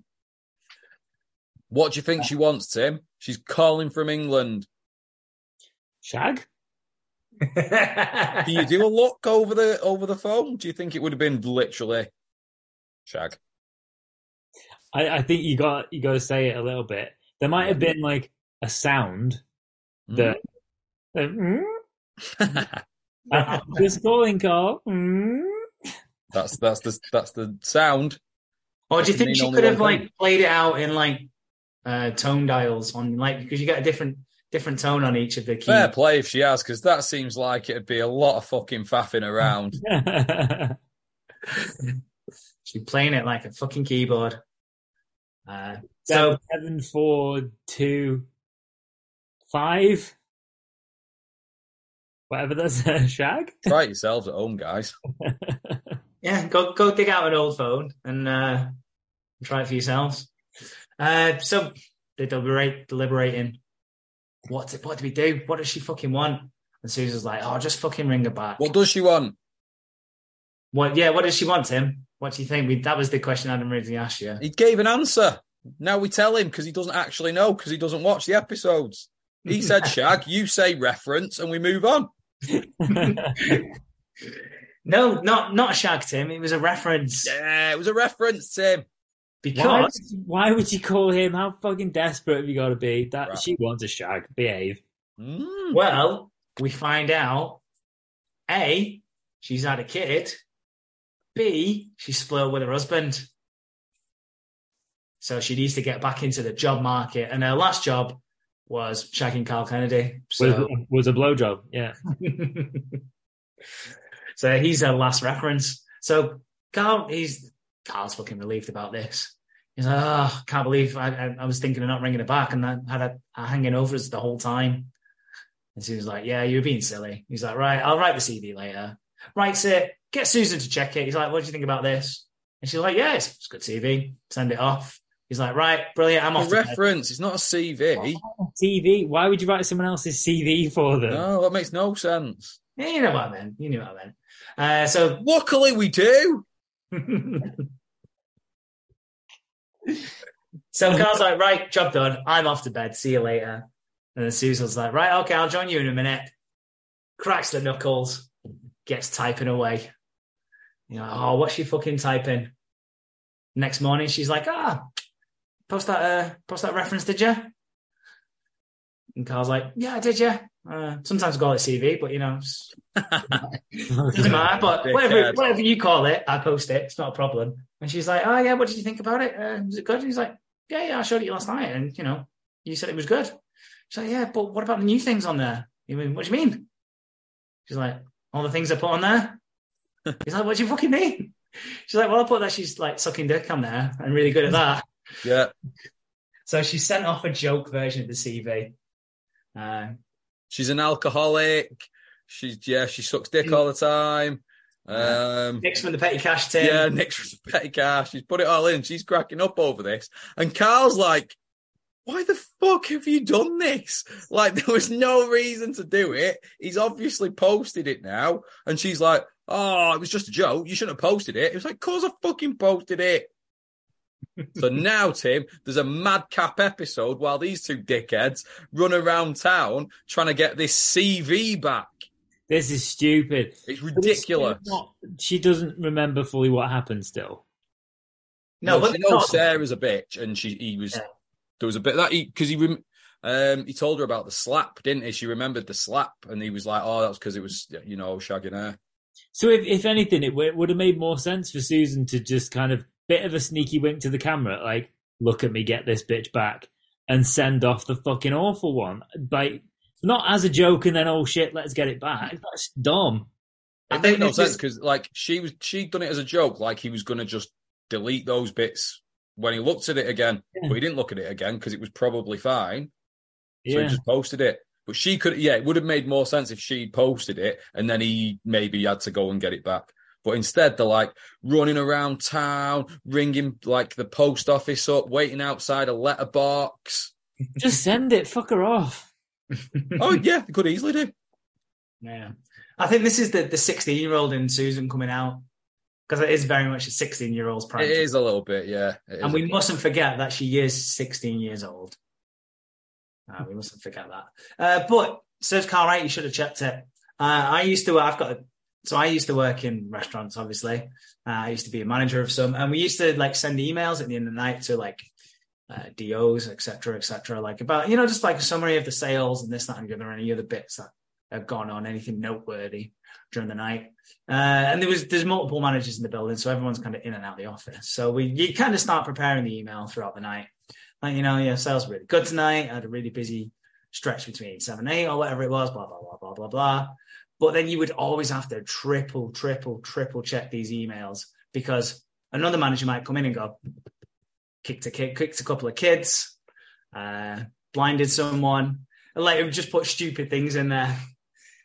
[SPEAKER 2] What do you think she wants, Tim? She's calling from England.
[SPEAKER 4] Shag?
[SPEAKER 2] Do you do a look over the over the phone? Do you think it would have been literally shag?
[SPEAKER 4] I, I think you got you got to say it a little bit. There might have been like a sound that. uh, mm, uh, just calling call. Mm.
[SPEAKER 2] That's that's the that's the sound.
[SPEAKER 1] Or do you think she could have
[SPEAKER 2] one thing.
[SPEAKER 1] like played it out in like uh, tone dials on like because you get a different different tone on each of the keys.
[SPEAKER 2] Fair play if she has, because that seems like it'd be a lot of fucking faffing around.
[SPEAKER 1] She's playing it like a fucking keyboard. Uh, so
[SPEAKER 4] seven, four, two, five. Whatever that's uh, shag.
[SPEAKER 2] Try it yourselves at home, guys.
[SPEAKER 1] yeah, go go dig out an old phone and uh, try it for yourselves. Uh, so they deliberate, deliberating. What do- what do we do? What does she fucking want? And Susan's like, oh, just fucking ring her back.
[SPEAKER 2] What does she want?
[SPEAKER 1] What? Yeah, what does she want, Tim? What do you think? We, that was the question Adam originally asked you.
[SPEAKER 2] He gave an answer. Now we tell him because he doesn't actually know because he doesn't watch the episodes. He said shag, you say reference, and we move on.
[SPEAKER 1] No, not not shag, Tim. It was a reference
[SPEAKER 2] Yeah, it was a reference, Tim.
[SPEAKER 4] Why,
[SPEAKER 1] because
[SPEAKER 4] why would you call him? How fucking desperate have you got to be? That
[SPEAKER 2] Right.
[SPEAKER 4] she wants a shag. Behave.
[SPEAKER 2] Mm.
[SPEAKER 1] well, we find out a she's had a kid. B she's split with her husband. So she needs to get back into the job market, and her last job was shagging Carl Kennedy. So,
[SPEAKER 4] Was, was a blowjob. Yeah.
[SPEAKER 1] so he's her last reference. So Carl, he's Carl's fucking relieved about this. He's like, oh, can't believe I, I, I was thinking of not ringing it back, and I had a, a hanging over us the whole time. And she was like, yeah, you were being silly. He's like, right, I'll write the CV later. Writes it, get Susan to check it. He's like, what do you think about this? And she's like, yeah, it's, it's a good CV. Send it off. He's like, right, brilliant. I'm
[SPEAKER 2] A
[SPEAKER 1] off. to
[SPEAKER 2] reference. It's not a CV.
[SPEAKER 4] TV. Why would you write someone else's CV for them?
[SPEAKER 2] No, that makes no sense.
[SPEAKER 1] Yeah, you know what I meant. You knew what I meant. Uh, so
[SPEAKER 2] Luckily, we do.
[SPEAKER 1] so Carl's like, right, job done. I'm off to bed. See you later. And then Susan's like, right, okay, I'll join you in a minute. Cracks the knuckles, gets typing away. You know, oh, what's she fucking typing? Next morning, she's like, ah, post that, uh, post that reference, did you? And Carl's like, yeah, did you? Uh, sometimes I call it CV, but you know, doesn't matter. But whatever, whatever you call it, I post it. It's not a problem. And she's like, "Oh yeah, what did you think about it? Uh, was it good?" And he's like, "Yeah, yeah, I showed it you last night, and you know, you said it was good." She's like, "Yeah, but what about the new things on there? You mean what do you mean?" She's like, "All the things I put on there." He's like, "What do you fucking mean?" She's like, "Well, I put that she's like sucking dick on there and really good at that."
[SPEAKER 2] Yeah.
[SPEAKER 1] so she sent off a joke version of the CV. Uh,
[SPEAKER 2] She's an alcoholic. She's yeah, she sucks dick all the time. Um
[SPEAKER 1] Nick's from the petty cash tin.
[SPEAKER 2] Yeah, Nick's from the petty cash. She's put it all in. She's cracking up over this. And Carl's like, why the fuck have you done this? Like, there was no reason to do it. He's obviously posted it now. And she's like, oh, it was just a joke. You shouldn't have posted it. It was like, cause I fucking posted it. So now, Tim, there's a madcap episode while these two dickheads run around town trying to get this CV back.
[SPEAKER 4] This is stupid.
[SPEAKER 2] It's
[SPEAKER 4] But it's
[SPEAKER 2] ridiculous.
[SPEAKER 4] not- she doesn't remember fully what happened still.
[SPEAKER 1] No,
[SPEAKER 2] No,
[SPEAKER 1] but
[SPEAKER 2] she knows
[SPEAKER 1] not-
[SPEAKER 2] Sarah's a bitch, and she he was
[SPEAKER 1] Yeah.
[SPEAKER 2] there was a bit that because he rem- um he told her about the slap, didn't he? She remembered the slap, and he was like, "Oh, that's because it was you know shagging her."
[SPEAKER 4] So if, if anything, it, w- would have made more sense for Susan to just kind of bit of a sneaky wink to the camera, like, look at me, get this bitch back, and send off the fucking awful one. Like, not as a joke and then, oh shit, let's get it back. That's dumb.
[SPEAKER 1] I
[SPEAKER 2] It
[SPEAKER 1] think
[SPEAKER 2] made no sense because like she was she'd done it as a joke, like he was going to just delete those bits when he looked at it again,
[SPEAKER 4] Yeah.
[SPEAKER 2] but he didn't look at it again because it was probably fine, so
[SPEAKER 4] Yeah.
[SPEAKER 2] he just posted it. But she could, yeah, it would have made more sense if she posted it and then he maybe had to go and get it back. But instead, they're like running around town, ringing like the post office up, waiting outside a letterbox.
[SPEAKER 4] Just send it. Fuck her off.
[SPEAKER 2] oh yeah, they could easily do.
[SPEAKER 1] Yeah. I think this is the the 16 year old in Susan coming out because it is very much a 16 year old's prime.
[SPEAKER 2] It is a little bit, yeah.
[SPEAKER 1] And we mustn't forget that she is 16 years old. Uh, we mustn't forget that. Uh, but Serge right. you should have checked it. Uh, I used to, I've got, a, so I used to work in restaurants, obviously. Uh, I used to be a manager of some, and we used to like send emails at the end of the night to like uh, DOs, etc., cetera, et cetera, like about, you know, just like a summary of the sales and this, that, and the other, any other bits that have gone on, anything noteworthy during the night. Uh, and there was there's multiple managers in the building, so everyone's kind of in and out of the office. So we you kind of start preparing the email throughout the night. Like, you know, yeah, sales were really good tonight. I had a really busy stretch between seven, eight, or whatever it was, blah, blah, blah, blah, blah, blah. But then you would always have to triple, triple, triple check these emails because another manager might come in and go, kicked a kid, kicked a couple of kids, uh, blinded someone, and like it just put stupid things in there.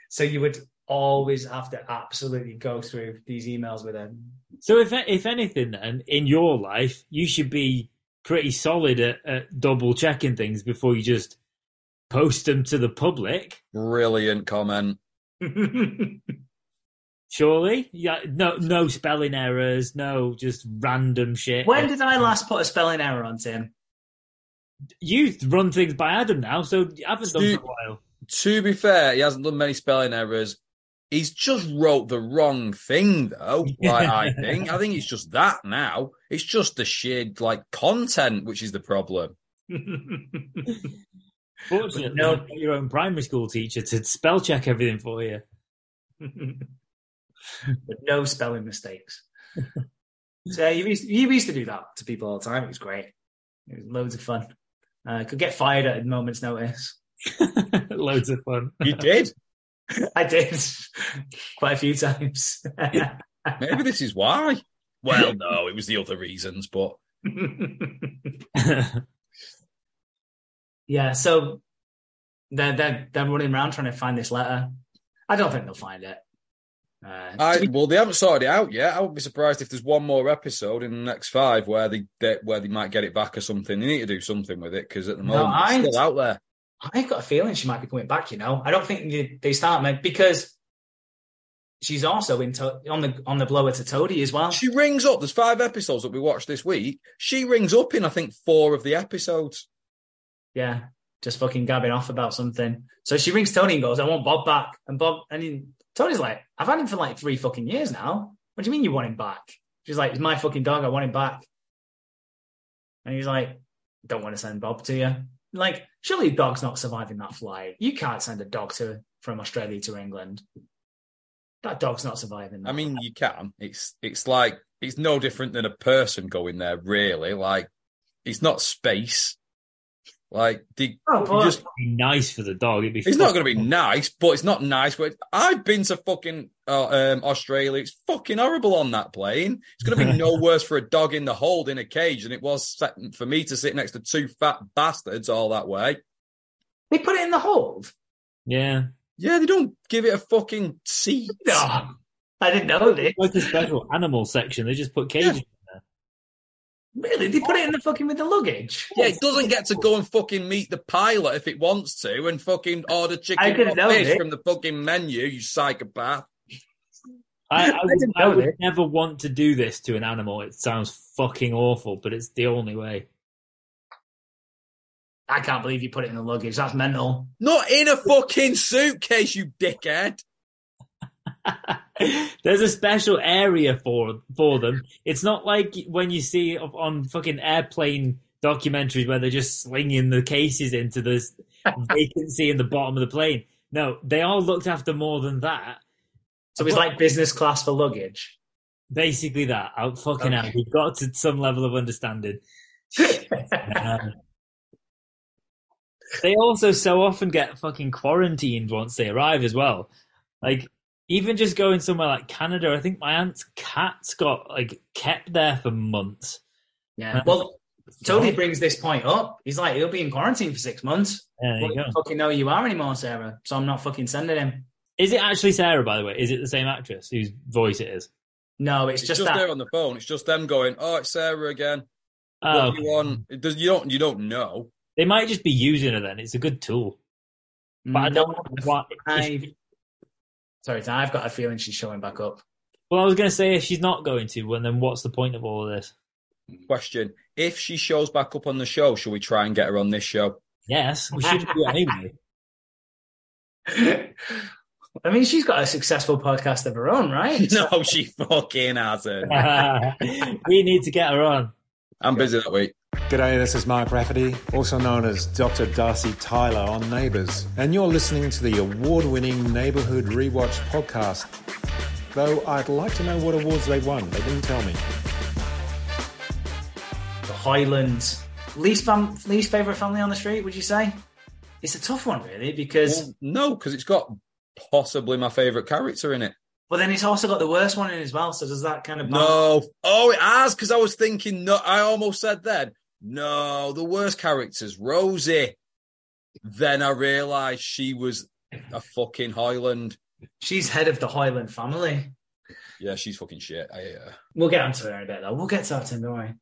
[SPEAKER 1] So you would always have to absolutely go through these emails with them.
[SPEAKER 4] So if if anything, then in your life, you should be pretty solid at, at double checking things before you just post them to the public.
[SPEAKER 2] Brilliant comment.
[SPEAKER 4] Surely, yeah. No, no spelling errors. No, just random shit.
[SPEAKER 1] when oh, did I last put a spelling error on Tim?
[SPEAKER 4] you run things by Adam now? So you haven't done
[SPEAKER 2] Stu-
[SPEAKER 4] for a while.
[SPEAKER 2] To be fair, he hasn't done many spelling errors. He's just wrote the wrong thing, though. Like I think, I think it's just that now. It's just the sheer like content, which is the problem.
[SPEAKER 4] Fortunately,
[SPEAKER 1] No.
[SPEAKER 4] you've your own primary school teacher to spell check everything for you.
[SPEAKER 1] but no spelling mistakes. so you used, you used to do that to people all the time. It was great. It was loads of fun. Uh, could get fired at a moment's notice.
[SPEAKER 4] Loads of fun.
[SPEAKER 2] You did.
[SPEAKER 1] I did quite a few times.
[SPEAKER 2] Maybe this is why. Well, no, it was the other reasons, but
[SPEAKER 1] yeah, so they're, they're they're running around trying to find this letter. I don't think they'll find it. Uh,
[SPEAKER 2] I well, they haven't sorted it out yet. I wouldn't be surprised if there's one more episode in the next five where they, they where they might get it back or something. They need to do something with it because at the
[SPEAKER 1] No,
[SPEAKER 2] moment
[SPEAKER 1] I-
[SPEAKER 2] it's still out there.
[SPEAKER 1] I've got a feeling she might be coming back. You know, I don't think they, they start ma- because she's also in to- on the on the blower to Toadie as well.
[SPEAKER 2] She rings up. There's five episodes that we watched this week. She rings up in I think four of the episodes.
[SPEAKER 1] Yeah, just fucking gabbing off about something. So she rings Toadie and goes, "I want Bob back." And Bob, and he, Toadie's like, "I've had him for like three fucking years now. What do you mean you want him back?" She's like, "It's my fucking dog. I want him back." And he's like, "Don't want to send Bob to you." Like, surely dog's not surviving that flight. You can't send a dog to from Australia to England. That dog's not surviving. That.
[SPEAKER 2] I mean, you can. It's it's like it's no different than a person going there. Really, like it's not space. Like the,
[SPEAKER 1] Oh,
[SPEAKER 2] just
[SPEAKER 4] be nice for the dog. It'd be
[SPEAKER 2] It's not going to be nice, but it's not nice. But I've been to fucking uh, um, Australia. It's fucking horrible on that plane. It's going to be no worse for a dog in the hold in a cage than it was set- for me to sit next to two fat bastards all that way.
[SPEAKER 1] they put it in the hold.
[SPEAKER 4] Yeah.
[SPEAKER 2] Yeah, they don't give it a fucking seat.
[SPEAKER 1] No, I didn't know this.
[SPEAKER 4] Like the special animal section, they just put cages.
[SPEAKER 1] Really, they put it in the fucking with the luggage.
[SPEAKER 2] Yeah, it doesn't get to go and fucking meet the pilot if it wants to and fucking order chicken
[SPEAKER 1] couldn't
[SPEAKER 2] or fish
[SPEAKER 1] it.
[SPEAKER 2] from the fucking menu, you psychopath.
[SPEAKER 4] I, I, would, I would
[SPEAKER 1] this.
[SPEAKER 4] never want to do this to an animal. It sounds fucking awful, but it's the only way.
[SPEAKER 1] I can't believe you put it in the luggage. That's mental.
[SPEAKER 2] Not in a fucking suitcase, you dickhead.
[SPEAKER 4] There's a special area for for them. It's not like when you see on fucking airplane documentaries where they're just slinging the cases into this vacancy in the bottom of the plane. No, they are looked after more than that.
[SPEAKER 1] So it's like business class for luggage.
[SPEAKER 4] Basically, that out fucking
[SPEAKER 1] Okay.
[SPEAKER 4] out. We've got to some level of understanding. Um, they also so often get fucking quarantined once they arrive as well. Like even just going somewhere like Canada, I think my aunt's cat's got like kept there for months.
[SPEAKER 1] yeah. Um, well, Toadie brings this point up. He's like, he'll be in quarantine for six months.
[SPEAKER 4] There you
[SPEAKER 1] Well, don't fucking know who you are anymore, Sarah. So I'm not fucking sending him.
[SPEAKER 4] Is it actually Sarah, by the way? Is it the same actress whose voice it is?
[SPEAKER 1] No, it's,
[SPEAKER 2] It's
[SPEAKER 1] just,
[SPEAKER 2] just,
[SPEAKER 1] that.
[SPEAKER 2] there on the phone. It's just them going, "Oh, it's Sarah again.
[SPEAKER 4] Oh,
[SPEAKER 2] what do you oh. want?" It does, you don't. You don't know.
[SPEAKER 4] they might just be using her then. It's a good tool. But I
[SPEAKER 1] mm.
[SPEAKER 4] don't know what.
[SPEAKER 1] I, sorry, I've got a feeling she's showing back up.
[SPEAKER 4] Well, I was going to say if she's not going to, well, then what's the point of all of this?
[SPEAKER 2] Question: If she shows back up on the show, shall we try and get her on this show?
[SPEAKER 4] Yes, we should do it anyway.
[SPEAKER 1] I mean, she's got a successful podcast of her own, right?
[SPEAKER 2] no, she fucking hasn't.
[SPEAKER 4] we need to get her on.
[SPEAKER 2] I'm busy that week.
[SPEAKER 3] G'day, this is Mark Raffety, also known as Dr. Darcy Tyler on Neighbours, and you're listening to the award winning Neighbourhood Rewatch podcast. Though I'd like to know what awards they won, they didn't tell me.
[SPEAKER 1] the Hoylands. Least fam- least favorite family on the street? Would you say? It's a tough one, really, because
[SPEAKER 2] Well, no, because it's got possibly my favourite character in it.
[SPEAKER 1] but then it's also got the worst one in as well. So does that kind of
[SPEAKER 2] No. Oh, it has, because I was thinking, no, I almost said then, no, the worst character's Rosie. Then I realised she was a fucking Hoyland.
[SPEAKER 1] She's head of the Hoyland family.
[SPEAKER 2] Yeah, she's fucking shit. I her.
[SPEAKER 1] We'll get onto her in a bit, though. We'll get to that, Tim. Don't worry.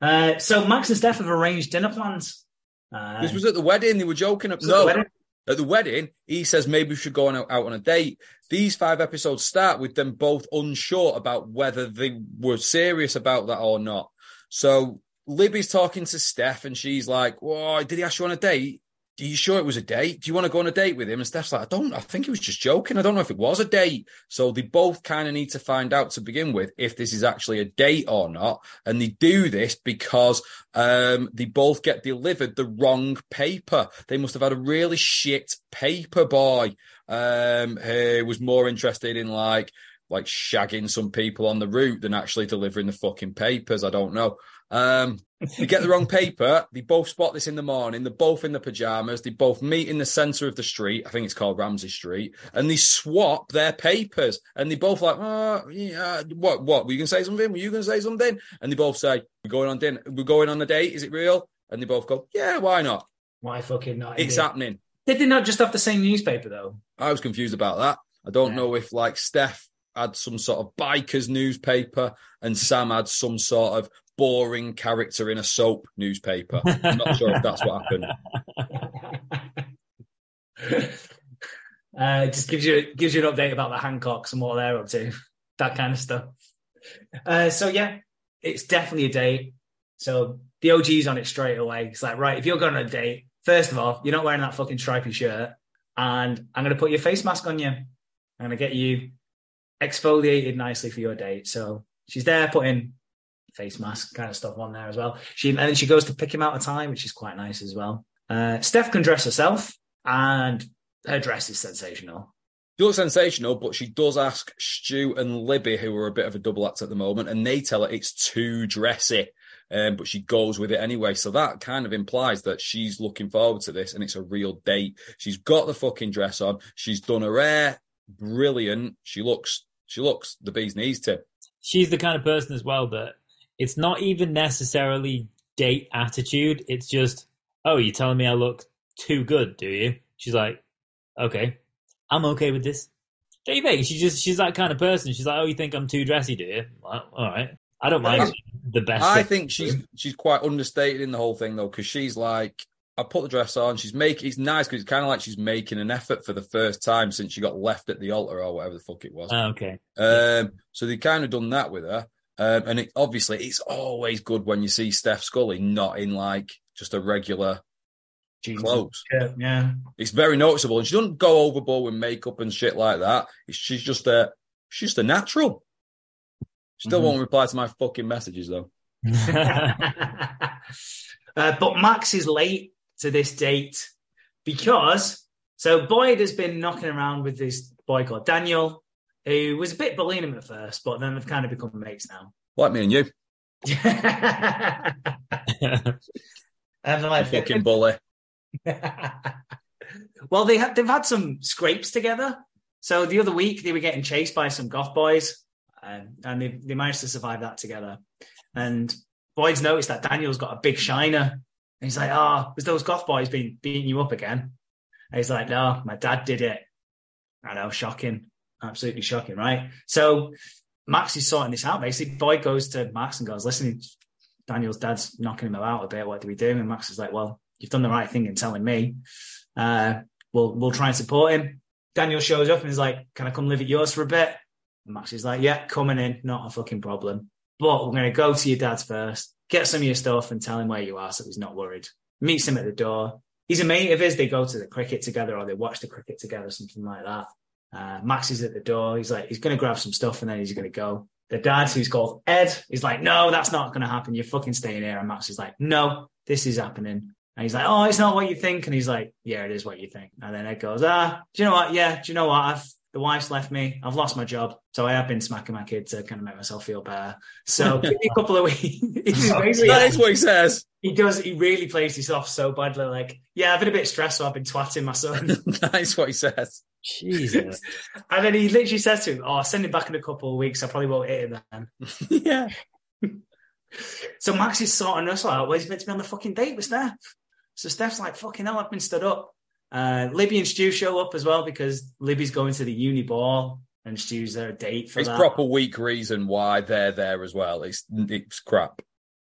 [SPEAKER 1] Uh, so Max and Steph have arranged dinner plans. Uh,
[SPEAKER 2] This was at the wedding. They were joking.
[SPEAKER 1] it
[SPEAKER 2] No,
[SPEAKER 1] the
[SPEAKER 2] at the wedding, he says maybe we should go on, out on a date. These five episodes start with them both unsure about whether they were serious about that or not. So Libby's talking to Steph, and she's like, "Whoa, did he ask you on a date? Are you sure it was a date? Do you want to go on a date with him?" And Steph's like, "I don't. I think he was just joking. I don't know if it was a date." So they both kind of need to find out to begin with if this is actually a date or not. And they do this because um, they both get delivered the wrong paper. They must have had a really shit paper boy um, who was more interested in like like shagging some people on the route than actually delivering the fucking papers. I don't know. Um, they get the wrong paper. They both spot this in the morning. They're both in the pajamas. They both meet in the center of the street. I think it's called Ramsay Street, and they swap their papers. And they both like, oh, yeah, what, what? Were you gonna say something? Were you gonna say something? And they both say, "We're going on dinner. We're going on a date. Is it real?" And they both go, "Yeah, why not?
[SPEAKER 1] Why fucking not?
[SPEAKER 2] It's
[SPEAKER 1] indeed.
[SPEAKER 2] happening."
[SPEAKER 1] Did they not just have the same newspaper though?
[SPEAKER 2] I was confused about that. I don't
[SPEAKER 1] Yeah.
[SPEAKER 2] know if like Steph had some sort of biker's newspaper and Sam had some sort of boring character in a soap newspaper. I'm not sure if that's what happened.
[SPEAKER 1] uh, just gives you gives you an update about the Hancocks and what they're up to, that kind of stuff. Uh, so yeah, it's definitely a date. So the OG's on it straight away. It's like, right, if you're going on a date, first of all, you're not wearing that fucking stripy shirt, and I'm going to put your face mask on you. I'm going to get you exfoliated nicely for your date. So she's there putting face mask kind of stuff on there as well. She and then she goes to pick him out a tie, which is quite nice as well. Uh, Steph can dress herself, and her dress is sensational.
[SPEAKER 2] She looks sensational, but she does ask Stu and Libby, who are a bit of a double act at the moment, and they tell her it's too dressy. Um, but she goes with it anyway. So that kind of implies that she's looking forward to this and it's a real date. She's got the fucking dress on. She's done her hair brilliant. She looks, she looks the bee's knees to.
[SPEAKER 4] She's the kind of person as well that it's not even necessarily date attitude. It's just, oh, you're telling me I look too good, do you? She's like, okay, I'm okay with this. Don't you think? She's just, she's that kind of person. She's like, oh, you think I'm too dressy, do you? Well, all right. I don't mind the best.
[SPEAKER 2] I think she's she's quite understated in the whole thing though, because she's like, I put the dress on. She's making it's nice because it's kind of like she's making an effort for the first time since she got left at the altar or whatever the fuck it was.
[SPEAKER 4] Oh, okay.
[SPEAKER 2] Um, so they kind of done that with her. Um, and it, obviously, it's always good when you see Steph Scully not in like just a regular clothes.
[SPEAKER 1] Yeah, yeah.
[SPEAKER 2] It's very noticeable, and she doesn't go overboard with makeup and shit like that. She's just a she's just a natural. Still
[SPEAKER 1] Mhm.
[SPEAKER 2] won't reply to my fucking messages though.
[SPEAKER 1] uh, but Max is late to this date because so Boyd has been knocking around with this boy called Daniel, who was a bit bullying him at first, but then they've kind of become mates now.
[SPEAKER 2] Like me and you,
[SPEAKER 1] they're like,
[SPEAKER 2] fucking bully.
[SPEAKER 1] well, they had they've had some scrapes together. So the other week they were getting chased by some goth boys, um, and they they managed to survive that together. And Boyd's noticed that Daniel's got a big shiner, and he's like, "Oh, was those goth boys being beating you up again?" And he's like, "No, my dad did it." I know, shocking, absolutely shocking, right? So Max is sorting this out. Basically, Boyd goes to Max and goes, "Listen, Daniel's dad's knocking him about a bit. What do we do?" And Max is like, "Well, you've done the right thing in telling me. Uh, we'll we'll try and support him." Daniel shows up and is like, "Can I come live at yours for a bit?" And Max is like, "Yeah, coming in, not a fucking problem. But we're going to go to your dad's first, get some of your stuff, and tell him where you are, so he's not worried." Meets him at the door. He's a mate of his. They go to the cricket together, or they watch the cricket together, something like that. Uh, Max is at the door. He's like, he's going to grab some stuff and then he's going to go. The dad, who's called Ed, is like, no, that's not going to happen. You're fucking staying here. And Max is like, no, this is happening. And he's like, oh, it's not what you think. And he's like, yeah, it is what you think. And then Ed goes, ah, do you know what? Yeah, do you know what? I've the wife's left me. I've lost my job, so I have been smacking my kid to kind of make myself feel better. So give me a couple of weeks.
[SPEAKER 2] that is what he says.
[SPEAKER 1] He does. He really plays this off so badly. Like, yeah, I've been a bit stressed, so I've been twatting my son.
[SPEAKER 2] that is what he says.
[SPEAKER 4] Jesus.
[SPEAKER 1] and then he literally says to him, "Oh, I'll send him back in a couple of weeks. I probably won't hit him then."
[SPEAKER 2] yeah.
[SPEAKER 1] so Max is sorting us out. Well, he's meant to be on the fucking date with Steph. So Steph's like, "Fucking hell, I've been stood up." Uh, Libby and Stu show up as well because Libby's going to the uni ball and Stu's there a date for
[SPEAKER 2] it's
[SPEAKER 1] that.
[SPEAKER 2] proper weak reason why they're there as well. It's it's crap.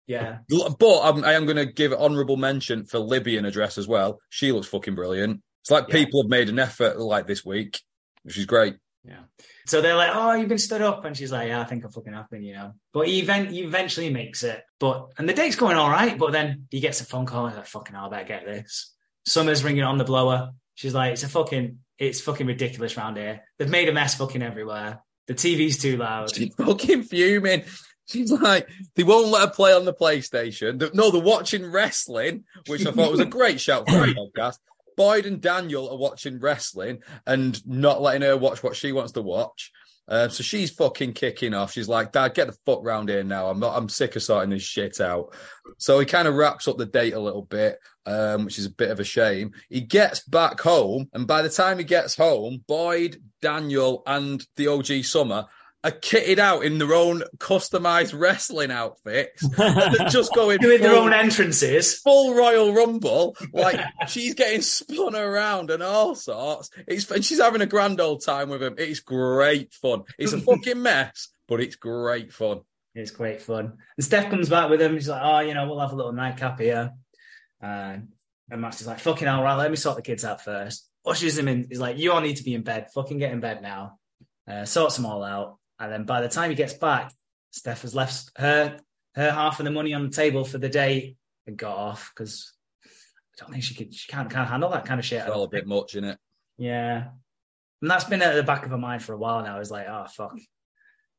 [SPEAKER 1] Yeah,
[SPEAKER 2] but I'm, I am going to give honourable mention for Libby in a dress as well. She looks fucking brilliant. It's like
[SPEAKER 1] Yeah.
[SPEAKER 2] people have made an effort like this week, which is great.
[SPEAKER 1] Yeah. So they're like, "Oh, you've been stood up," and she's like, "Yeah, I think I fucking have been," you know. But he, event- he eventually makes it. But and the date's going all right. But then he gets a phone call. He's like, "Fucking, hell, I better get this." Summer's ringing on the blower. She's like, "It's a fucking, it's fucking ridiculous round here. They've made a mess fucking everywhere. The TV's too loud."
[SPEAKER 2] She's fucking fuming. She's like, they won't let her play on the PlayStation. No, they're watching wrestling, which I thought was a great shout for a podcast. Boyd and Daniel are watching wrestling and not letting her watch what she wants to watch. Uh, so she's fucking kicking off. She's like, Dad, get the fuck round here now. I'm not, I'm sick of sorting this shit out. So he kind of wraps up the date a little bit, um, which is a bit of a shame. He gets back home, and by the time he gets home, Boyd, Daniel, and the OG Summer are kitted out in their own customized wrestling outfits. and they're just going
[SPEAKER 1] Doing their own entrances.
[SPEAKER 2] full Royal Rumble. Like she's getting spun around and all sorts. It's and she's having a grand old time with him. It's great fun. It's a fucking mess, but it's great fun.
[SPEAKER 1] It's great fun. And Steph comes back with him. He's like, oh, you know, we'll have a little nightcap here. Uh, and Max is like, fucking hell, right, let me sort the kids out first. Ushers him in. He's like, you all need to be in bed. Fucking get in bed now. Uh, sorts them all out. And then by the time he gets back, Steph has left her her half of the money on the table for the day and got off because I don't think she could. She can't can't handle that kind of shit.
[SPEAKER 2] It's all a bit much in it.
[SPEAKER 1] Yeah. And that's been at the back of her mind for a while now. Is like, oh fuck,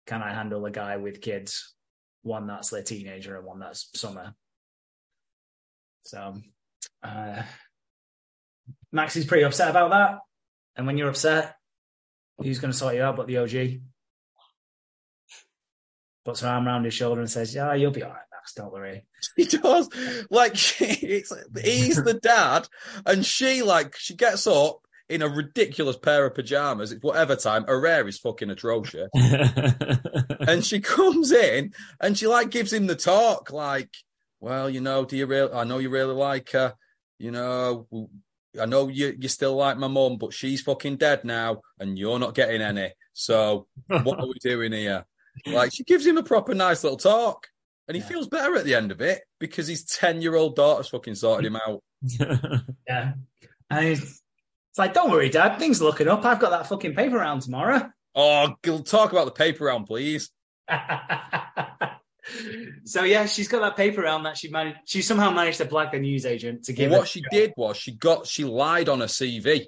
[SPEAKER 1] can I handle a guy with kids? One that's their teenager and one that's summer. So uh Max is pretty upset about that. And when you're upset, who's gonna sort you out but the OG? Puts her arm around his shoulder and says, Yeah, you'll be all right, Max, don't worry.
[SPEAKER 2] He does. Like it's he's the dad, and she like she gets up in a ridiculous pair of pajamas. It's whatever time. Her hair is fucking atrocious. and she comes in and she like gives him the talk like well you know do you really i know you really like her you know i know you you still like my mum but she's fucking dead now and you're not getting any so what are we doing here like she gives him a proper nice little talk and he
[SPEAKER 1] Yeah.
[SPEAKER 2] feels better at the end of it because his 10 year old daughter's fucking sorted him out
[SPEAKER 1] Yeah. And he's it's like, don't worry, Dad, things are looking up. I've got that fucking paper round tomorrow.
[SPEAKER 2] oh talk about the paper round please
[SPEAKER 1] so yeah, she's got that paper round that she managed. She somehow managed to black the news agent to give.
[SPEAKER 2] Well, what she
[SPEAKER 1] job.
[SPEAKER 2] did was she got she lied on her CV.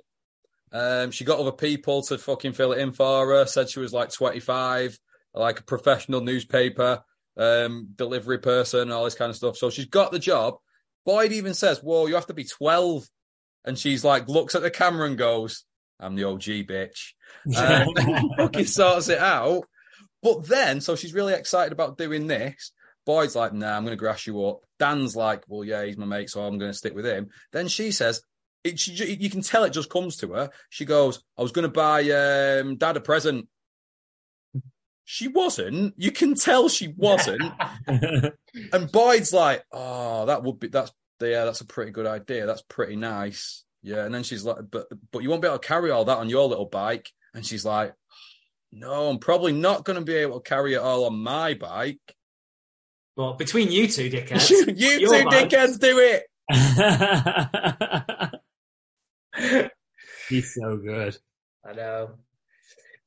[SPEAKER 2] Um, she got other people to fucking fill it in for her. Said she was like twenty five, like a professional newspaper um, delivery person, all this kind of stuff. So she's got the job. Boyd even says, "Whoa, you have to be 12. and she's like, looks at the camera and goes, "I'm the OG bitch." Um, fucking sorts it out. But then, so she's really excited about doing this. Boyd's like, nah, I'm going to grass you up. Dan's like, well, yeah, he's my mate, so I'm going to stick with him. Then she says, it, she, you can tell it just comes to her. She goes, I was going to buy um, dad a present. She wasn't. You can tell she wasn't. and Boyd's like, oh, that would be, that's, yeah, that's a pretty good idea. That's pretty nice. Yeah. And then she's like, but, but you won't be able to carry all that on your little bike. And she's like, No, I'm probably not going to be able to carry it all on my bike.
[SPEAKER 1] Well, between you two dickheads,
[SPEAKER 2] you two
[SPEAKER 1] your bike-
[SPEAKER 2] dickheads do it.
[SPEAKER 4] He's so good.
[SPEAKER 1] I know.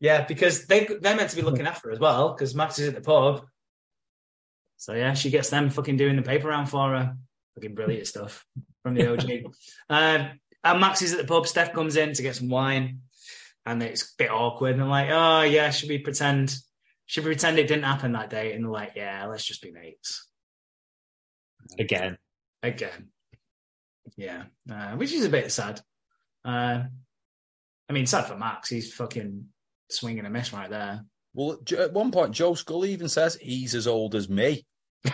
[SPEAKER 1] Yeah, because they they're meant to be looking after her as well. Because Max is at the pub, so yeah, she gets them fucking doing the paper round for her. Fucking brilliant stuff from the OG. um, and Max is at the pub. Steph comes in to get some wine, and it's a bit awkward. And I'm like, oh yeah, should we pretend? Should we pretend it didn't happen that day? And they're like, yeah, let's just be mates
[SPEAKER 4] Again.
[SPEAKER 1] again. Yeah, uh, which is a bit sad. Uh, I mean, sad for Max. He's fucking swinging a miss right there.
[SPEAKER 2] Well, at one point, Joe Scully even says he's as old as me.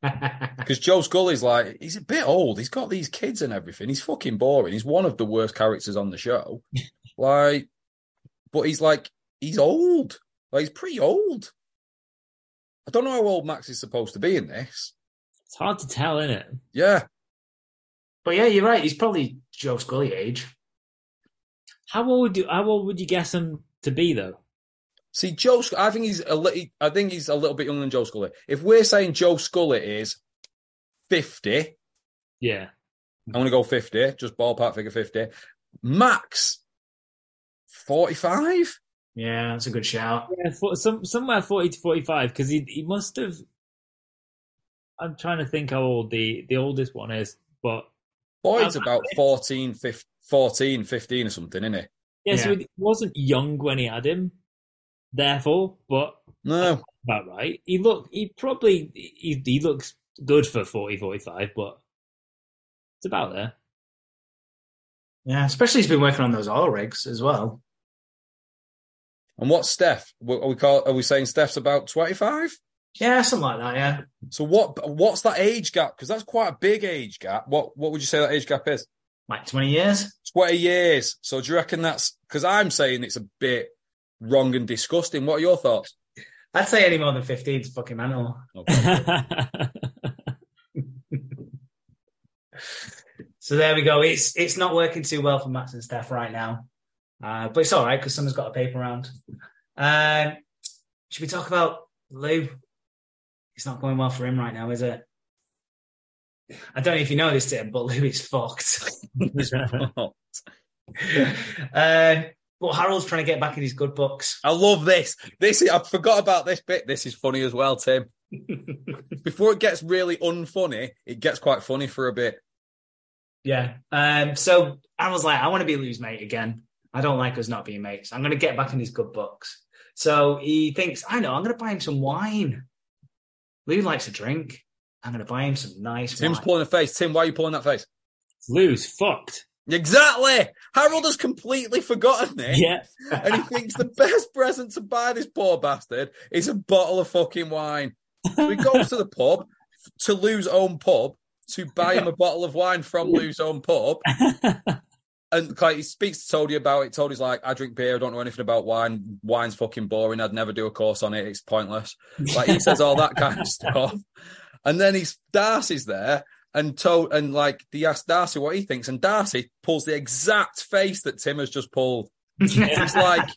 [SPEAKER 2] Because Joe Scully's like, he's a bit old. He's got these kids and everything. He's fucking boring. He's one of the worst characters on the show. like, but he's like, he's old. Like, he's pretty old. I don't know how old Max is supposed to be in this.
[SPEAKER 4] It's hard to tell, isn't it?
[SPEAKER 2] Yeah.
[SPEAKER 1] But yeah, you're right. He's probably Joe Scully age.
[SPEAKER 4] How old would you how old would you guess him to be though?
[SPEAKER 2] See, Joe, Sc- I think he's a li- I think he's a little bit younger than Joe Scully. If we're saying Joe Scully is 50,
[SPEAKER 4] Yeah.
[SPEAKER 2] I'm going to go 50, just ballpark figure 50. Max, 45?
[SPEAKER 1] Yeah, that's a good shout.
[SPEAKER 4] Yeah, for, some somewhere forty to forty five because he he must have. I'm trying to think how old the the oldest one is, but
[SPEAKER 2] Boyd's about 14, 15, 14, 15 or something, isn't he?
[SPEAKER 4] Yeah, so
[SPEAKER 1] Yeah.
[SPEAKER 4] he wasn't young when he had him. Therefore, but
[SPEAKER 2] No.
[SPEAKER 4] about right. He look he probably he, he looks good for 40, 45, but it's about there.
[SPEAKER 1] Yeah, especially he's been working on those oil rigs as well.
[SPEAKER 2] And what's Steph? Are we call, Are we saying Steph's about 25?
[SPEAKER 1] Yeah, something like that. Yeah,
[SPEAKER 2] So what? What's that age gap? Because that's quite a big age gap. What What would you say that age gap is?
[SPEAKER 1] Like twenty years.
[SPEAKER 2] 20 years. So do you reckon that's because I'm saying it's a bit wrong and disgusting? What are your thoughts?
[SPEAKER 1] I'd say any more than fifteen is fucking mental. So there we go. It's it's not working too well for Max and Steph right now, uh, but it's all right because someone's got a paper round. Um, should we talk about Lou? It's not going well for him right now, is it? I don't know if you know this, Tim, but Lou is fucked. uh, but Harold's trying to get back in his good books.
[SPEAKER 2] I love this. This is, I forgot about this bit. This is funny as well, Tim. Before it gets really unfunny, it gets quite funny for a bit.
[SPEAKER 1] Yeah. Um, so I was like, I want to be Lou's mate again. I don't like us not being mates. I'm going to get back in his good books. So he thinks, I know, I'm going to buy him some wine. Lou likes to drink. I'm going to buy him some nice
[SPEAKER 2] Tim's
[SPEAKER 1] wine.
[SPEAKER 2] pulling a face. Tim, why are you pulling that face?
[SPEAKER 4] Lou's fucked.
[SPEAKER 2] Exactly. Harold has completely forgotten it.
[SPEAKER 4] Yeah.
[SPEAKER 2] And he thinks the best present to buy this poor bastard is a bottle of fucking wine. So he goes to the pub, to Lou's own pub, to buy him a bottle of wine from Lou's own pub. And like, he speaks to Toadie about it. Toadie's like, I drink beer. I don't know anything about wine. Wine's fucking boring. I'd never do a course on it. It's pointless. Like he says all that kind of stuff. And then he's Darcy's there, and to- and like he asks Darcy what he thinks, and Darcy pulls the exact face that Tim has just pulled. He's like,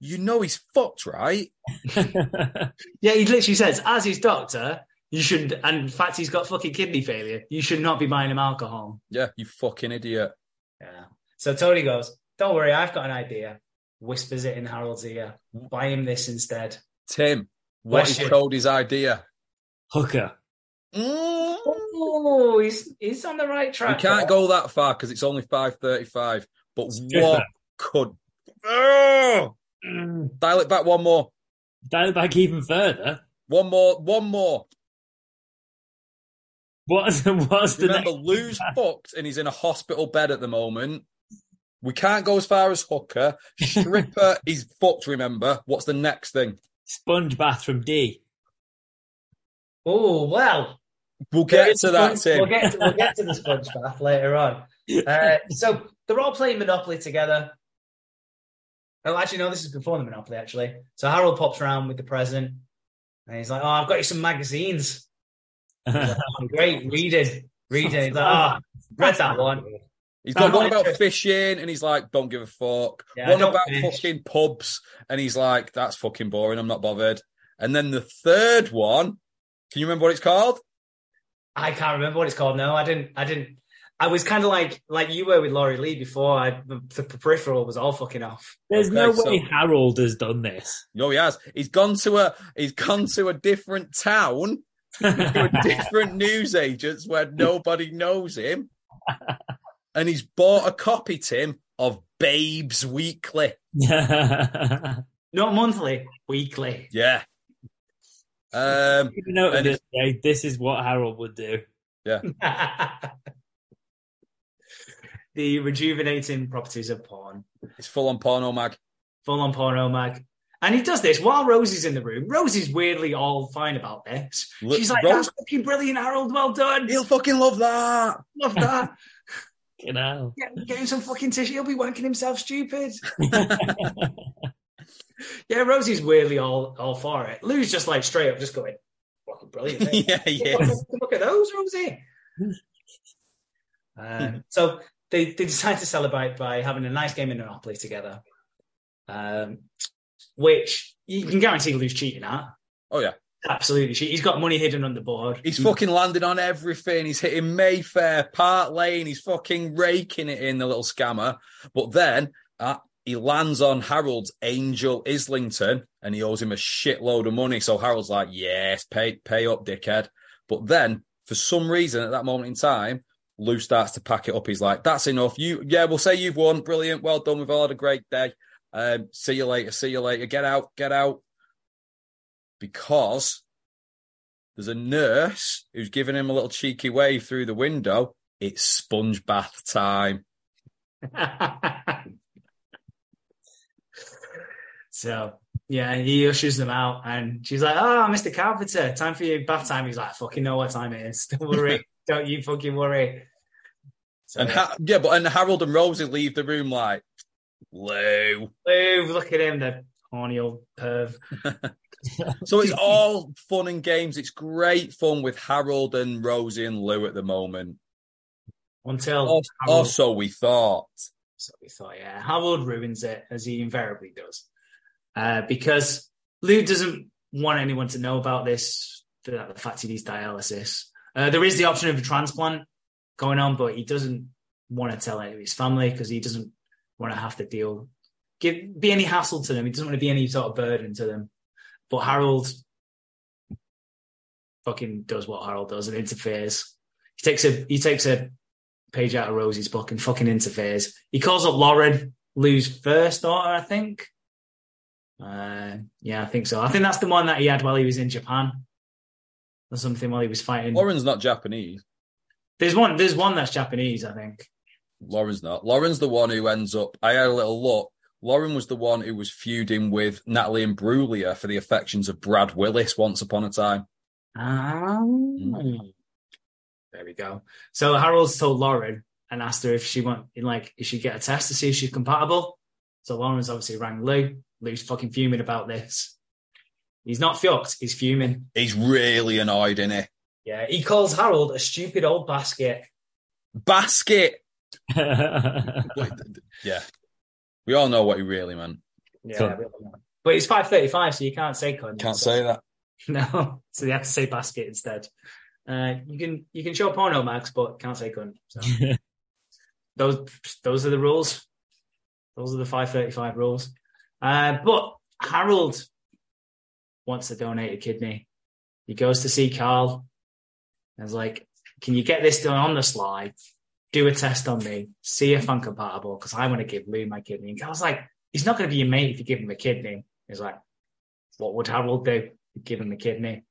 [SPEAKER 2] you know, he's fucked, right?
[SPEAKER 1] yeah, he literally says, as his doctor, you shouldn't, and in fact, he's got fucking kidney failure. You should not be buying him alcohol.
[SPEAKER 2] Yeah, you fucking idiot.
[SPEAKER 1] Yeah. So Toadie goes, Don't worry, I've got an idea. Whispers it in Harold's ear. Buy him this instead.
[SPEAKER 2] Tim, what is
[SPEAKER 1] Question.
[SPEAKER 2] Toadie's idea?
[SPEAKER 4] Hooker.
[SPEAKER 2] Mm.
[SPEAKER 1] Oh, he's he's on the right track.
[SPEAKER 2] We can't
[SPEAKER 1] there.
[SPEAKER 2] go that far because it's only five thirty-five. But
[SPEAKER 4] Stripper.
[SPEAKER 2] what could? Oh! Dial it back one more.
[SPEAKER 4] Dial it back even further.
[SPEAKER 2] One more. One more.
[SPEAKER 4] What's, what's the
[SPEAKER 2] Remember,
[SPEAKER 4] next?
[SPEAKER 2] Lou's fucked and he's in a hospital bed at the moment. We can't go as far as hooker. Stripper is fucked. Remember, what's the next thing?
[SPEAKER 4] Sponge bath from Dee.
[SPEAKER 1] Oh well,
[SPEAKER 2] We'll get to that,
[SPEAKER 1] Sponge- We'll get to, we'll get to the sponge bath later on. Uh, so they're all playing Monopoly together. Oh, actually, no, this is before the Monopoly. Actually, so Harold pops around with the present, and he's like, "Oh, I've got you some magazines. Great, reading, reading." He's like, "Ah, read that one."
[SPEAKER 2] He's got one about fishing, and he's like, "Don't give a fuck."
[SPEAKER 1] Yeah,
[SPEAKER 2] one about
[SPEAKER 1] fish.
[SPEAKER 2] fucking pubs, and he's like, "That's fucking boring. I'm not bothered." And then the third one, can you remember what it's called?
[SPEAKER 1] I can't remember what it's called. No, I didn't. I didn't. I was kind of like like you were with Lori Lee before. I the, the peripheral was all fucking off.
[SPEAKER 4] There's no
[SPEAKER 2] Okay, so-
[SPEAKER 4] way Harold has done this.
[SPEAKER 2] No, he has. He's gone to a he's gone to a different town to a different news agents where nobody knows him, and he's bought a copy, Tim, of Babes Weekly.
[SPEAKER 1] Not monthly, weekly.
[SPEAKER 2] Yeah. Um,
[SPEAKER 4] You know, this, day, this is what Harold would do. Yeah.
[SPEAKER 1] the rejuvenating properties of porn,
[SPEAKER 2] it's full on porno mag.
[SPEAKER 1] full on porno mag. And he does this while Rosie's in the room. Rosie's weirdly all fine about this.
[SPEAKER 2] Look,
[SPEAKER 1] She's like,
[SPEAKER 2] Rose-
[SPEAKER 1] "That's fucking brilliant, Harold. Well done.
[SPEAKER 2] He'll fucking love that.
[SPEAKER 1] Love that.
[SPEAKER 4] You know.
[SPEAKER 1] Get, get him some fucking tissue. He'll be wanking himself stupid." Yeah, Rosie's weirdly all all for it. Lou's just like straight up, just going, "Fucking brilliant." mate."
[SPEAKER 2] yeah, yeah.
[SPEAKER 1] Look, at those, Rosie. Uh, so they, they decide to celebrate by having a nice game of Monopoly together, um, which you can guarantee Lou's cheating at.
[SPEAKER 2] Oh yeah.
[SPEAKER 1] Absolutely. He's got money hidden on the board.
[SPEAKER 2] He's fucking landed on everything. He's hitting Mayfair, Park Lane. He's fucking raking it in, the little scammer. But then uh, he lands on Harold's Angel Islington and he owes him a shitload of money. So Harold's like, yes, pay, pay up, dickhead. But then for some reason at that moment in time, Lou starts to pack it up. He's like, that's enough. You, yeah, we'll say you've won. Brilliant. Well done. We've all had a great day. Um, see you later. See you later. Get out. Get out. Because there's a nurse who's giving him a little cheeky wave through the window. It's sponge bath time.
[SPEAKER 1] so yeah, he ushers them out, and she's like, ah, "Oh, Mr. Carpenter, time for your bath time." He's like, "Fucking know what time it is. Don't worry. Don't you fucking worry." So,
[SPEAKER 2] And ha- yeah, but and Harold and Rosie leave the room like, Lou.
[SPEAKER 1] Lou, look at him, the horny old perv.
[SPEAKER 2] So it's all fun and games. It's great fun with Harold and Rosie and Lou at the moment.
[SPEAKER 1] Until
[SPEAKER 2] Or, or
[SPEAKER 1] Harold,
[SPEAKER 2] so we thought.
[SPEAKER 1] so we thought, yeah, Harold ruins it as he invariably does, uh, because Lou doesn't want anyone to know about this. The, fact he needs dialysis. Uh, there is the option of a transplant going on, but he doesn't want to tell any of his family because he doesn't want to have to deal, give be any hassle to them. He doesn't want to be any sort of burden to them. But Harold fucking does what Harold does and interferes. He takes a he takes a page out of Rosie's book and fucking interferes. He calls up Lauren, Lou's first daughter, I think. Uh, yeah, I think so. I think that's the one that he had while he was in Japan, or something while he was fighting.
[SPEAKER 2] Lauren's not Japanese.
[SPEAKER 1] There's one. There's one that's Japanese, I think.
[SPEAKER 2] Lauren's not. Lauren's the one who ends up. I had a little look. Lauren was the one who was feuding with Natalie and Brulia for the affections of Brad Willis once upon a time.
[SPEAKER 1] Um, There we go. So Harold's told Lauren and asked her if she want, in like, if she get a test to see if she's compatible. So Lauren's obviously rang Lou. Lou's fucking fuming about this. He's not fucked. He's fuming.
[SPEAKER 2] He's really annoyed, isn't he?
[SPEAKER 1] Yeah, he calls Harold a stupid old basket.
[SPEAKER 2] Basket.
[SPEAKER 4] yeah.
[SPEAKER 2] Yeah. We all know what he really meant.
[SPEAKER 1] Yeah,
[SPEAKER 4] Cunt.
[SPEAKER 1] but it's five thirty-five, so you can't say cunt.
[SPEAKER 2] Can't
[SPEAKER 1] So-
[SPEAKER 2] say that.
[SPEAKER 1] No, so you have to say basket instead. Uh, you can you can show porno max, but can't say cunt. So those those are the rules. Those are the five thirty-five rules. Uh, but Harold wants to donate a kidney. He goes to see Karl. And is like, "Can you get this done on the slide? Do a test on me. See if I'm compatible because I want to give Lou my kidney." And Karl's like, "He's not going to be your mate if you give him a kidney." He's like, "What would Harold do? Give him a kidney?"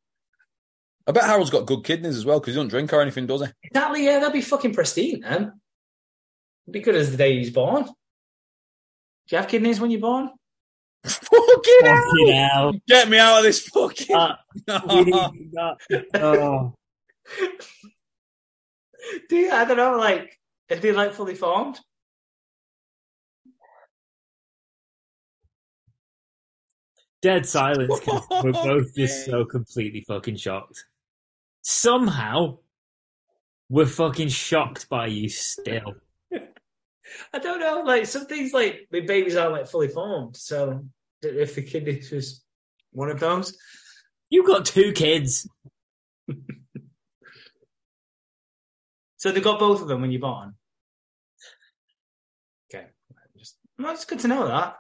[SPEAKER 2] I bet Harold's got good kidneys as well because he doesn't drink or anything, does he?
[SPEAKER 1] Exactly, yeah, that'd be fucking pristine, then. Be good as the day he's born. Do you have kidneys when you're born?
[SPEAKER 2] Fucking hell.
[SPEAKER 4] Fucking hell.
[SPEAKER 2] Get me out of this fucking.
[SPEAKER 4] Uh, we. Oh.
[SPEAKER 1] Do you? I don't know, like, are they like fully formed?
[SPEAKER 4] Dead silence. 'cause We're both just so completely fucking shocked. Somehow, we're fucking shocked by you still.
[SPEAKER 1] I don't know. Like some things, like my babies aren't like fully formed. So if the kid is just one of those,
[SPEAKER 4] You've got two kids.
[SPEAKER 1] so they got both of them when you're born. Okay, just well, it's good to know that.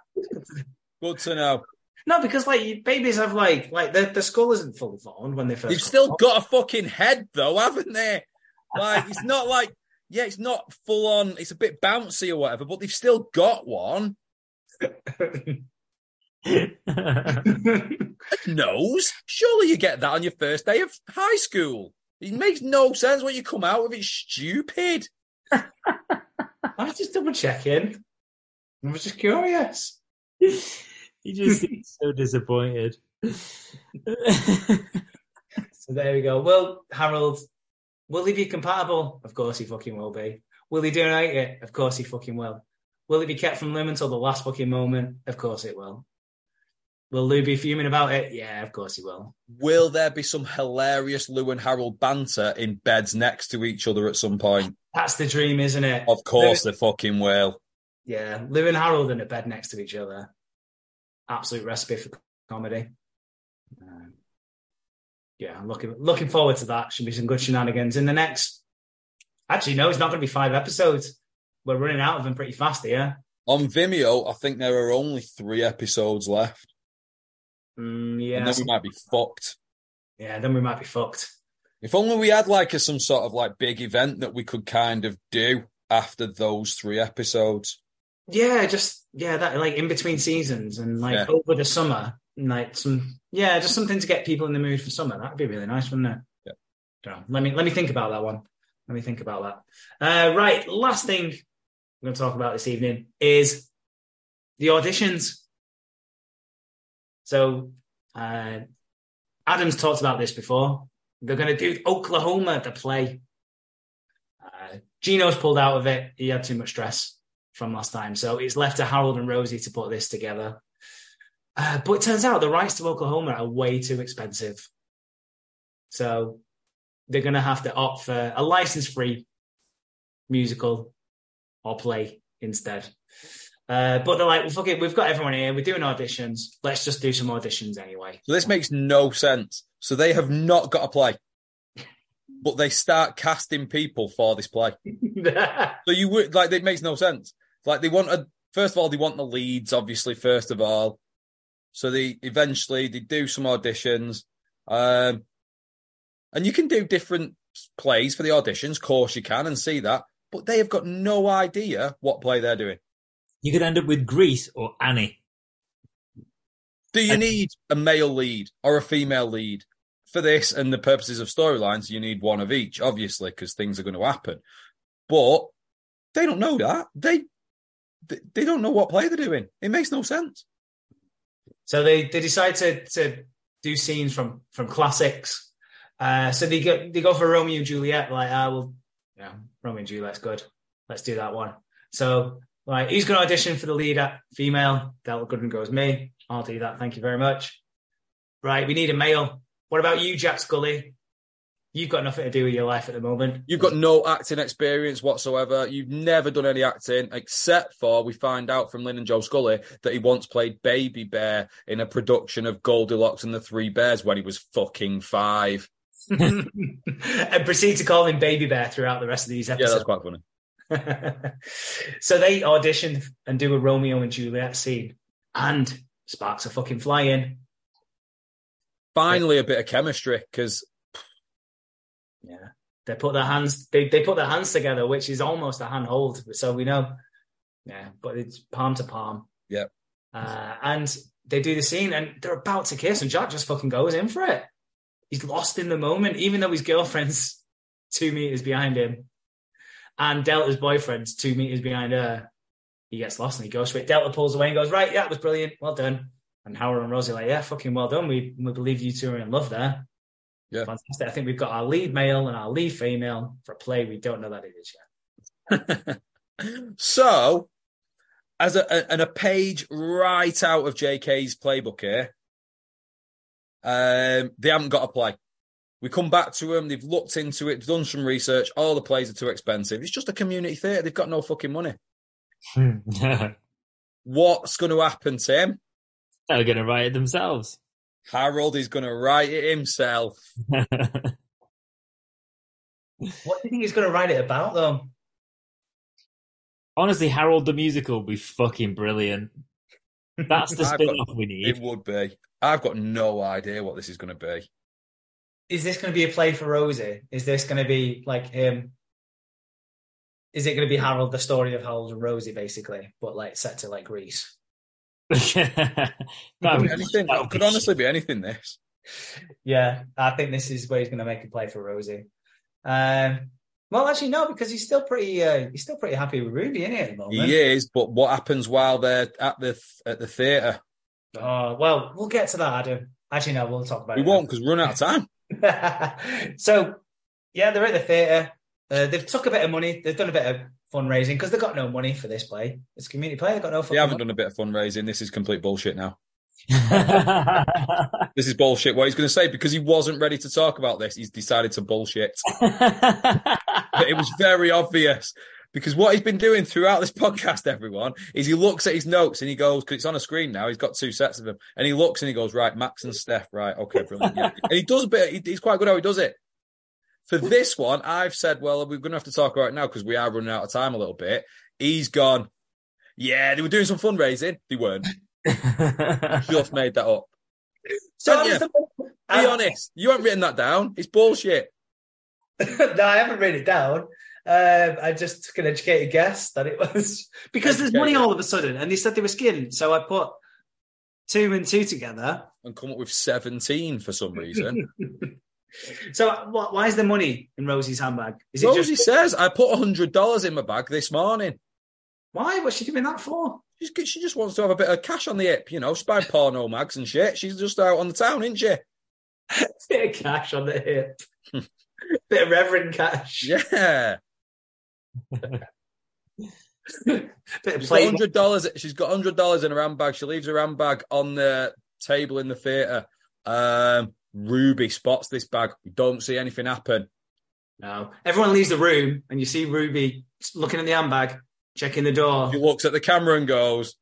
[SPEAKER 1] Good to-
[SPEAKER 2] know.
[SPEAKER 1] No, because like babies have like like the the skull isn't fully formed when they 1st
[SPEAKER 2] They've still got a fucking head though, haven't they? Like it's not like yeah, it's not full on. It's a bit bouncy or whatever, but they've still got one. Nose. Surely you get that on your first day of high school. It makes no sense when you come out with it. Stupid.
[SPEAKER 1] I was just double checking. I was just curious.
[SPEAKER 4] he just seems so disappointed.
[SPEAKER 1] So there we go. Well, Harold, will he be compatible? Of course he fucking will be. Will he donate it? Of course he fucking will. Will he be kept from Lou until the last fucking moment? Of course it will. Will Lou be fuming about it? Yeah, of course he will.
[SPEAKER 2] Will there be some hilarious Lou and Harold banter in beds next to each other at some point?
[SPEAKER 1] That's the dream, isn't it?
[SPEAKER 2] Of course,
[SPEAKER 1] Lou,
[SPEAKER 2] they fucking will.
[SPEAKER 1] yeah, Lou and Harold in a bed next to each other. Absolute recipe for comedy. Um, yeah, I'm looking looking forward to that. Should be some good shenanigans in the next. Actually, no, it's not going to be five episodes. We're running out of them pretty fast here.
[SPEAKER 2] On Vimeo, I think there are only three episodes left,
[SPEAKER 1] Mm, yeah,
[SPEAKER 2] and then we might be fucked.
[SPEAKER 1] yeah, then we might be fucked.
[SPEAKER 2] If only we had like a, some sort of like big event that we could kind of do after those three episodes.
[SPEAKER 1] Yeah, just yeah, that like in between seasons and like
[SPEAKER 2] Yeah.
[SPEAKER 1] over the summer, like some yeah, just something to get people in the mood for summer. That'd be really nice, wouldn't it?
[SPEAKER 2] Yeah.
[SPEAKER 1] Don't. Let me let me think about that one. Let me think about that. Uh, right, last thing I'm going to talk about this evening is the auditions. So uh, Adam's talked about this before. They're going to do Oklahoma the play. Uh, Gino's pulled out of it. He had too much stress from last time. So it's left to Harold and Rosie to put this together. Uh, but it turns out the rights to Oklahoma are way too expensive. So they're going to have to opt for a license free musical or play instead. Uh, but they're like, well, fuck it, we've got everyone here. We're doing auditions. Let's just do some auditions anyway.
[SPEAKER 2] So this makes no sense. So they have not got a play, but they start casting people for this play. So you would like it makes no sense. Like they want a first of all they want the leads, obviously first of all. So they eventually they do some auditions, um, and you can do different plays for the auditions. Of course you can and see that, but they have got no idea what play they're doing.
[SPEAKER 4] You could end up with Grease or Annie.
[SPEAKER 2] Do you
[SPEAKER 4] I-
[SPEAKER 2] need a male lead or a female lead for this? And the purposes of storylines, you need one of each, obviously, because things are going to happen. But they don't know that. They- they don't know what play they're doing. It makes no sense.
[SPEAKER 1] So they, they decide to, to do scenes from, from classics. Uh, so they go, they go for Romeo and Juliet, like, ah, well, yeah, Romeo and Juliet's good. Let's do that one. So, like, who's going to audition for the lead at female? Delta Goodrem goes, me. I'll do that. Thank you very much. Right. We need a male. What about you, Jack Scully? You've got nothing to do with your life at the moment.
[SPEAKER 2] You've got no acting experience whatsoever. You've never done any acting, except for we find out from Lyn and Joe Scully that he once played Baby Bear in a production of Goldilocks and the Three Bears when he was fucking five.
[SPEAKER 1] and proceed to call him Baby Bear throughout the rest of these episodes.
[SPEAKER 2] Yeah, that's quite funny.
[SPEAKER 1] so they audition and do a Romeo and Juliet scene, and sparks are fucking flying.
[SPEAKER 2] Finally, a bit of chemistry because
[SPEAKER 1] Yeah, they put their hands they they put their hands together, which is almost a handhold. So we know, yeah, but it's palm to palm.
[SPEAKER 2] Yeah.
[SPEAKER 1] uh, and they do the scene, and they're about to kiss, and Jack just fucking goes in for it. He's lost in the moment, even though his girlfriend's two meters behind him, and Delta's boyfriend's two meters behind her. He gets lost and he goes for it. Delta pulls away and goes, "Right, yeah, it was brilliant, well done." And Howard and Rosie are like, "Yeah, fucking well done. We we believe you two are in love there."
[SPEAKER 2] Yeah.
[SPEAKER 1] fantastic. I think we've got our lead male and our lead female for a play. We don't know that it is yet.
[SPEAKER 2] so, as a, a- and a page right out of JK's playbook here, um, they haven't got a play. We come back to them. They've looked into it, done some research. All the plays are too expensive. It's just a community theatre. They've got no fucking money. What's going to happen, Tim?
[SPEAKER 4] They're going to write it themselves.
[SPEAKER 2] Harold is going to write it himself.
[SPEAKER 1] What do you think he's going to write it about, though?
[SPEAKER 4] Honestly, Harold the musical would be fucking brilliant. That's the
[SPEAKER 2] I've
[SPEAKER 4] spin off we need.
[SPEAKER 2] It would be. I've got no idea what this is going to be.
[SPEAKER 1] Is this going to be a play for Rosie? Is this going to be like him? Is it going to be Harold, the story of Harold and Rosie, basically, but like set to like Grease?
[SPEAKER 4] That
[SPEAKER 2] Could, be anything.
[SPEAKER 4] that
[SPEAKER 2] could honestly be anything. This.
[SPEAKER 1] Yeah, I think this is where he's going to make a play for Rosie. Um, well, actually, no, because he's still pretty. Uh, he's still pretty happy with Ruby, isn't he? At the moment.
[SPEAKER 2] He is, but what happens while they're at the at the theatre?
[SPEAKER 1] Oh well, we'll get to that, Adam. Actually, no, we'll talk about
[SPEAKER 2] We
[SPEAKER 1] it.
[SPEAKER 2] We won't because we're run out of time.
[SPEAKER 1] so, yeah, they're at the theatre. Uh, they've took a bit of money. They've done a bit of fundraising because they've got no money for this play. It's a community play. They've got no.
[SPEAKER 2] They haven't
[SPEAKER 1] money.
[SPEAKER 2] done a bit of fundraising. This is complete bullshit now. This is bullshit. What he's going to say because he wasn't ready to talk about this, he's decided to bullshit. But it was very obvious because what he's been doing throughout this podcast, everyone, is he looks at his notes and he goes, because it's on a screen now, he's got two sets of them, and he looks and he goes, right, Max and Steph, right, okay, brilliant. Yeah. and he does a bit, he- he's quite good how he does it. For this one, I've said, well, we're going to have to talk about it now because we are running out of time a little bit. He's gone, yeah, they were doing some fundraising. They weren't. Just made that up.
[SPEAKER 1] So,
[SPEAKER 2] Don't
[SPEAKER 1] how
[SPEAKER 2] you?
[SPEAKER 1] does the-
[SPEAKER 2] Be honest. You haven't written that down. It's bullshit.
[SPEAKER 1] no, I haven't written it down. Um, I just took an educated guess that it was because there's money all of a sudden, and they said they were skinned. So I put two and two together.
[SPEAKER 2] And come up with 17 for some reason.
[SPEAKER 1] So what, why is there money in Rosie's handbag? Is it
[SPEAKER 2] Rosie
[SPEAKER 1] just
[SPEAKER 2] says, I put $100 in my bag this morning.
[SPEAKER 1] why? What's she doing that for?
[SPEAKER 2] She's, she just wants to have a bit of cash on the hip, you know, spy porno mags and shit. She's just out on the town, isn't she?
[SPEAKER 1] Bit of cash on the hip. Bit of reverend cash.
[SPEAKER 2] Yeah.
[SPEAKER 1] Bit
[SPEAKER 2] She's got hundred dollars. She's got hundred dollars in her handbag. She leaves her handbag on the table in the theatre. Um, Ruby spots this bag. We don't see anything happen.
[SPEAKER 1] No, everyone leaves the room, and you see Ruby looking at the handbag, checking the door.
[SPEAKER 2] He looks at the camera and goes.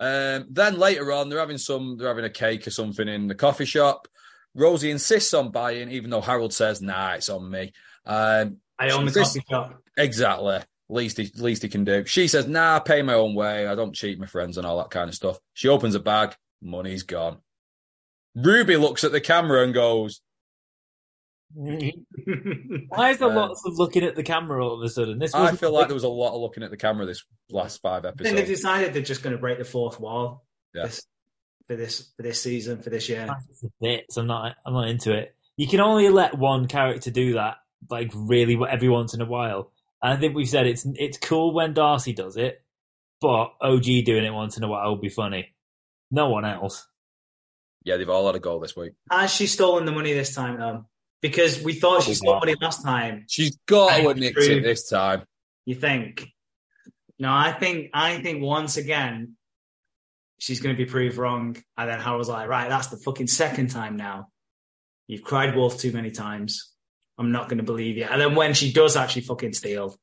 [SPEAKER 2] Um, then later on, they're having some. They're having a cake or something in the coffee shop. Rosie insists on buying, even though Harold says, "Nah, it's on me." Um,
[SPEAKER 1] I own the
[SPEAKER 2] This-
[SPEAKER 1] coffee shop.
[SPEAKER 2] Exactly. Least he, least he can do. She says, "Nah, I pay my own way. I don't cheat my friends and all that kind of stuff." She opens a bag. Money's gone. Ruby looks at the camera and goes,
[SPEAKER 4] Why is there
[SPEAKER 2] Uh,
[SPEAKER 4] lots of looking at the camera all of a sudden? This
[SPEAKER 2] "I
[SPEAKER 4] wasn't
[SPEAKER 2] feel like there was a lot of looking at the camera this last five
[SPEAKER 1] I think they've decided they're just going to break the fourth wall
[SPEAKER 2] Yeah.
[SPEAKER 1] this, for this for this season for this year.
[SPEAKER 4] bits. I'm not. I'm not into it. You can only let one character do that, like really, every once in a while. And I think we've said it's it's cool when Darcy does it, but OG doing it once in a while would be funny. No one else.
[SPEAKER 2] Yeah, they've all had a goal this week.
[SPEAKER 1] Has she stolen the money this time though? Because we thought she stole
[SPEAKER 4] not.
[SPEAKER 1] money last time.
[SPEAKER 2] She's got to have nicked it this time.
[SPEAKER 1] You think? No, I think I think once again she's going to be proved wrong, and then Harold's like, right, that's the fucking second time now. You've cried wolf too many times. I'm not going to believe you. And then when she does actually fucking steal,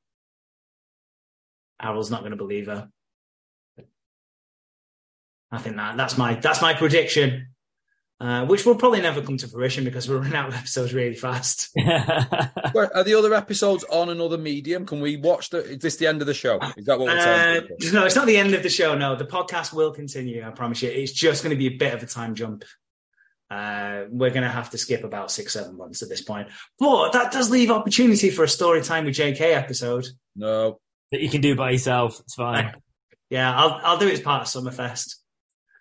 [SPEAKER 1] Harold's not going to believe her. I think that that's my that's my prediction, uh, which will probably never come to fruition because we're running out of episodes really fast.
[SPEAKER 2] Where- Are the other episodes on another medium? Can we watch the? Is this the end of the show? Is that what we're
[SPEAKER 1] Uh,
[SPEAKER 2] saying?
[SPEAKER 1] no, it's not the end of the show. No, the podcast will continue. I promise you. It's just going to be a bit of a time jump. Uh, we're going to have to skip about six, seven months at this point. But that does leave opportunity for a story time with JK episode.
[SPEAKER 2] No.
[SPEAKER 4] that you can do by yourself. It's fine.
[SPEAKER 1] Yeah, I'll I'll do it as part of Summerfest.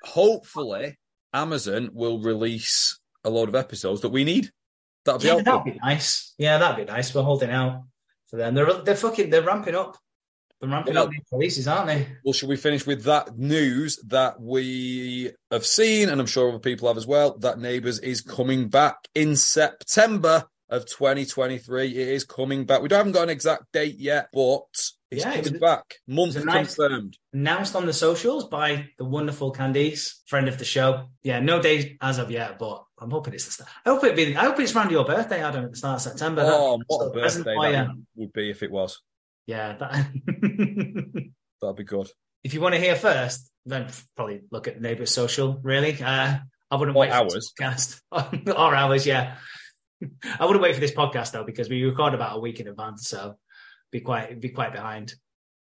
[SPEAKER 2] Hopefully, Amazon will release a load of episodes that we need. That'll be
[SPEAKER 1] Yeah,
[SPEAKER 2] helpful.
[SPEAKER 1] that'd be nice. Yeah, that'd be nice. We're holding out for them. They're they're fucking they're ramping up. They're ramping
[SPEAKER 2] Yeah.
[SPEAKER 1] up these releases, aren't they?
[SPEAKER 2] Well, should we finish with that news that we have seen, and I'm sure other people have as well, that Neighbours is coming back in September of 2023. It is coming back. We haven't got an exact date yet, but it's
[SPEAKER 1] Yeah, it
[SPEAKER 2] coming
[SPEAKER 1] was-
[SPEAKER 2] back. Month
[SPEAKER 1] it was a nice-
[SPEAKER 2] confirmed.
[SPEAKER 1] Announced on the socials by the wonderful Candice, friend of the show. Yeah, no date as of yet, but I'm hoping it's the start. I hope it be. I hope it's around your birthday, Adam, at the start of September.
[SPEAKER 2] Oh,
[SPEAKER 1] That's
[SPEAKER 2] what a birthday that
[SPEAKER 1] you.
[SPEAKER 2] would be if it was.
[SPEAKER 1] Yeah, that...
[SPEAKER 2] That'd be good.
[SPEAKER 1] if you want to hear first, then probably look at the Neighbours Social. Really, uh, I wouldn't
[SPEAKER 2] Or
[SPEAKER 1] wait for
[SPEAKER 2] ours.
[SPEAKER 1] this podcast or hours. Yeah, I wouldn't wait for this podcast though because we record about a week in advance, so be quite be quite behind.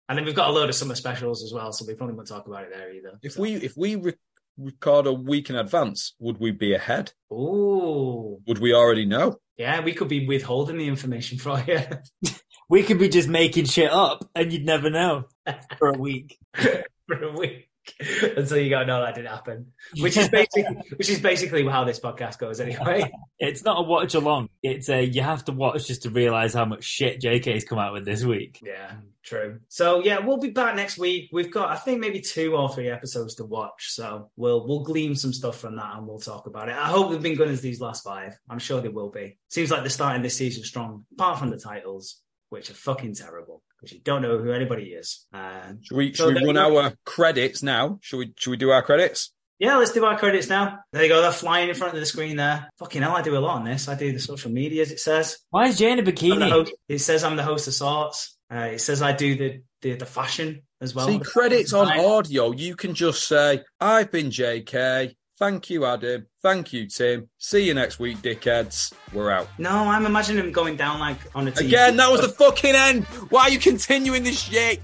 [SPEAKER 1] And then we've got a load of summer specials as well, so we probably won't talk about it there either.
[SPEAKER 2] If
[SPEAKER 1] So-
[SPEAKER 2] we if we re- record a week in advance, would we be ahead?
[SPEAKER 1] Ooh,
[SPEAKER 2] Would we already know?
[SPEAKER 1] yeah, we could be withholding the information for you
[SPEAKER 4] We could be just making shit up and you'd never know for a week.
[SPEAKER 1] for a week until you go, no, that didn't happen. Which is basically which is basically how this podcast goes anyway.
[SPEAKER 4] It's not a watch along. It's a you have to watch just to realize how much shit JK's come out with this week.
[SPEAKER 1] Yeah, true. So yeah, we'll be back next week. We've got I think maybe two or three episodes to watch. So we'll we'll glean some stuff from that and we'll talk about it. I hope they've been good as these last five. I'm sure they will be. Seems like they're starting this season strong, apart from the titles, which are fucking terrible because you don't know who anybody is. Uh,
[SPEAKER 2] Should we
[SPEAKER 1] So
[SPEAKER 2] should we run
[SPEAKER 1] you go.
[SPEAKER 2] our credits now? Should we should we do our credits?
[SPEAKER 1] yeah, let's do our credits now. There you go. They're flying in front of the screen there. Fucking hell, I do a lot on this. I do the social medias. It says.
[SPEAKER 4] Why is Jay in a
[SPEAKER 1] I'm the
[SPEAKER 4] bikini?
[SPEAKER 1] host. It says I'm the host of sorts. Uh, it says I do the the, the fashion as well.
[SPEAKER 2] See credits
[SPEAKER 1] fashion
[SPEAKER 2] on audio. You can just say, "I've been JK." Thank you, Adam. Thank you, Tim. See you next week, dickheads. We're out.
[SPEAKER 1] No, I'm imagining him going down like on a TV.
[SPEAKER 2] Again, that was the fucking end. Why are you continuing this shit?